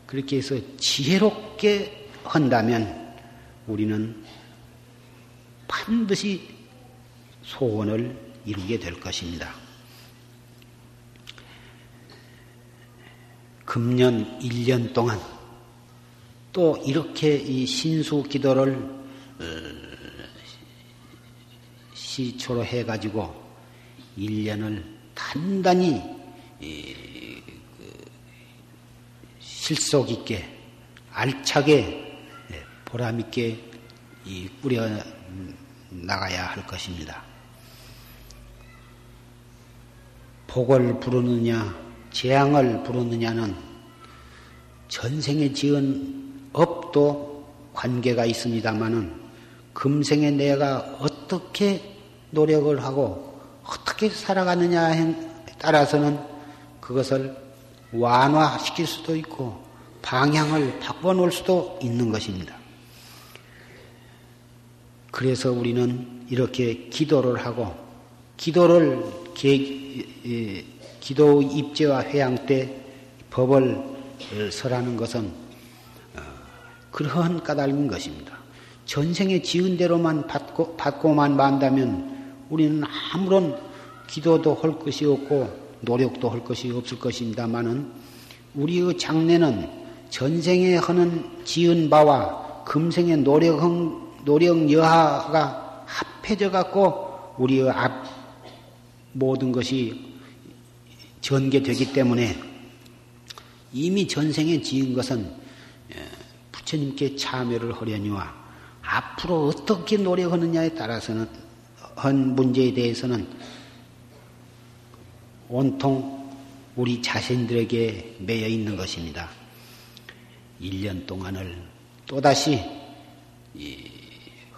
S1: 그렇게 해서 지혜롭게 한다면 우리는 반드시 소원을 이루게 될 것입니다. 금년 1년 동안 또 이렇게 이 신수 기도를 어, 시초로 해가지고 1년을 단단히 그 실속 있게 알차게 예, 보람 있게 꾸려 나가야 할 것입니다. 복을 부르느냐, 재앙을 부르느냐는 전생에 지은 업도 관계가 있습니다만은 금생에 내가 어떻게 노력을 하고 어떻게 살아가느냐에 따라서는 그것을 완화시킬 수도 있고 방향을 바꿔놓을 수도 있는 것입니다. 그래서 우리는 이렇게 기도를 하고 기도를 기도 입제와 회양 때 법을 설하는 것은 어, 그러한 까닭인 것입니다. 전생에 지은 대로만 받고, 받고만 만다면 우리는 아무런 기도도 할 것이 없고 노력도 할 것이 없을 것입니다만은 우리의 장래는 전생에 하는 지은 바와 금생의 노력, 노력 여하가 합해져 갖고 우리의 앞 모든 것이 전개되기 때문에 이미 전생에 지은 것은 예, 부처님께 참여를 하려니와 앞으로 어떻게 노력하느냐에 따라서는 한 문제에 대해서는 온통 우리 자신들에게 매여 있는 것입니다. 1년 동안을 또다시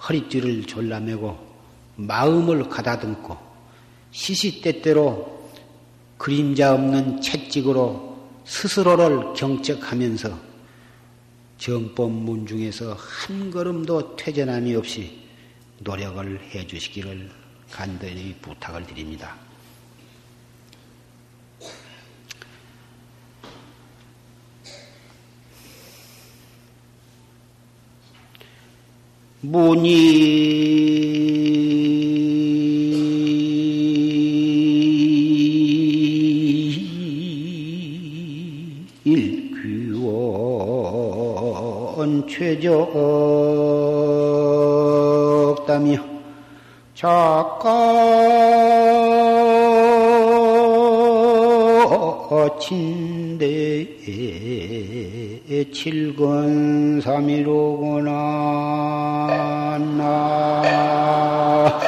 S1: 허리띠를 졸라매고 마음을 가다듬고 시시때때로 그림자 없는 채찍으로 스스로를 경적하면서 정법문 중에서 한 걸음도 퇴전함이 없이 노력을 해 주시기를 간절히 부탁을 드립니다. 문이 일귀원 최 적다며 작가 친대 칠건삼이로구나 나여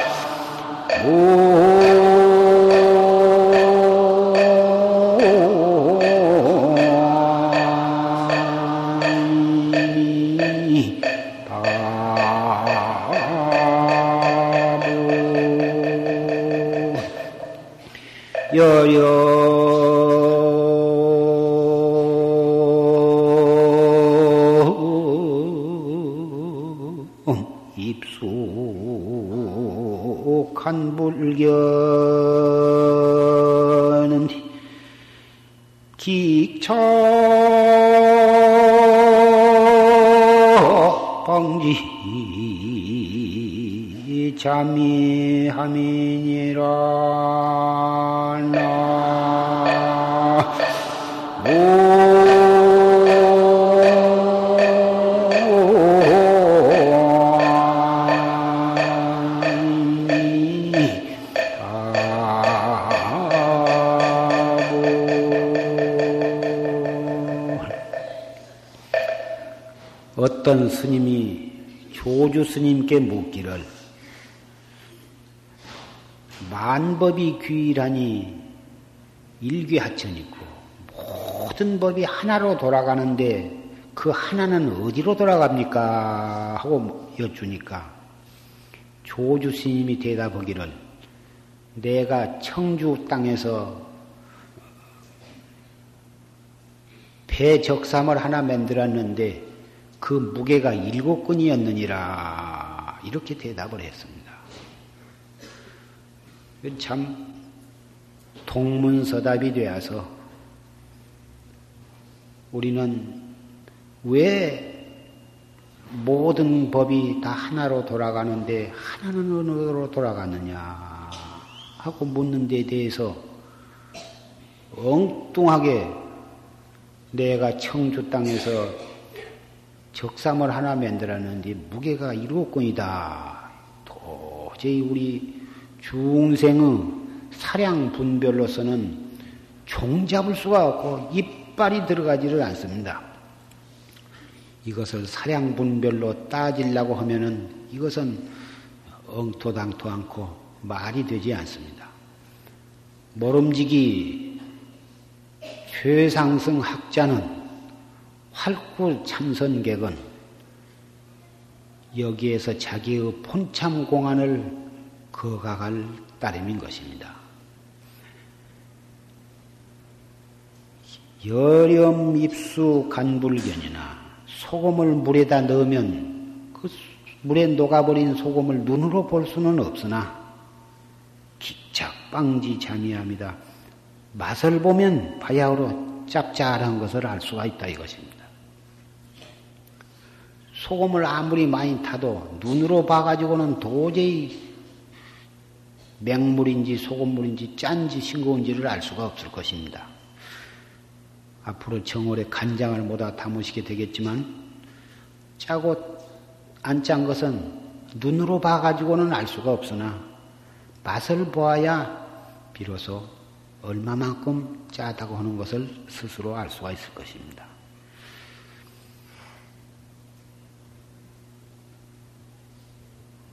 S1: 만법이 귀일하니 일귀하천이고 모든 법이 하나로 돌아가는데 그 하나는 어디로 돌아갑니까? 하고 여쭈니까 조주 스님이 대답하기를 내가 청주 땅에서 배적삼을 하나 만들었는데 그 무게가 일곱 근이었느니라 이렇게 대답을 했습니다. 참 동문서답이 되어서 우리는 왜 모든 법이 다 하나로 돌아가는데 하나는 어느로 돌아가느냐 하고 묻는 데 대해서 엉뚱하게 내가 청주 땅에서 적삼을 하나 만들었는데 무게가 일곱 건이다. 도저히 우리 중생의 사량 분별로서는 종 잡을 수가 없고 이빨이 들어가지를 않습니다. 이것을 사량 분별로 따지려고 하면은 이것은 엉토당토 않고 말이 되지 않습니다. 모름지기 최상승 학자는 활구 참선객은 여기에서 자기의 본참 공안을 거각할 따름인 것입니다. 여렴 입수 간불견이나 소금을 물에다 넣으면 그 물에 녹아버린 소금을 눈으로 볼 수는 없으나 기착방지 자미합니다. 맛을 보면 바야흐로 짭짤한 것을 알 수가 있다 이것입니다. 소금을 아무리 많이 타도 눈으로 봐가지고는 도저히 맹물인지 소금물인지 짠지 싱거운지를 알 수가 없을 것입니다. 앞으로 정월에 간장을 모다 담으시게 되겠지만 짜고 안 짠 것은 눈으로 봐가지고는 알 수가 없으나 맛을 보아야 비로소 얼마만큼 짜다고 하는 것을 스스로 알 수가 있을 것입니다.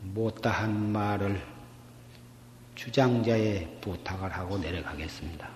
S1: 못다한 말을 주장자의 부탁을 하고 내려가겠습니다.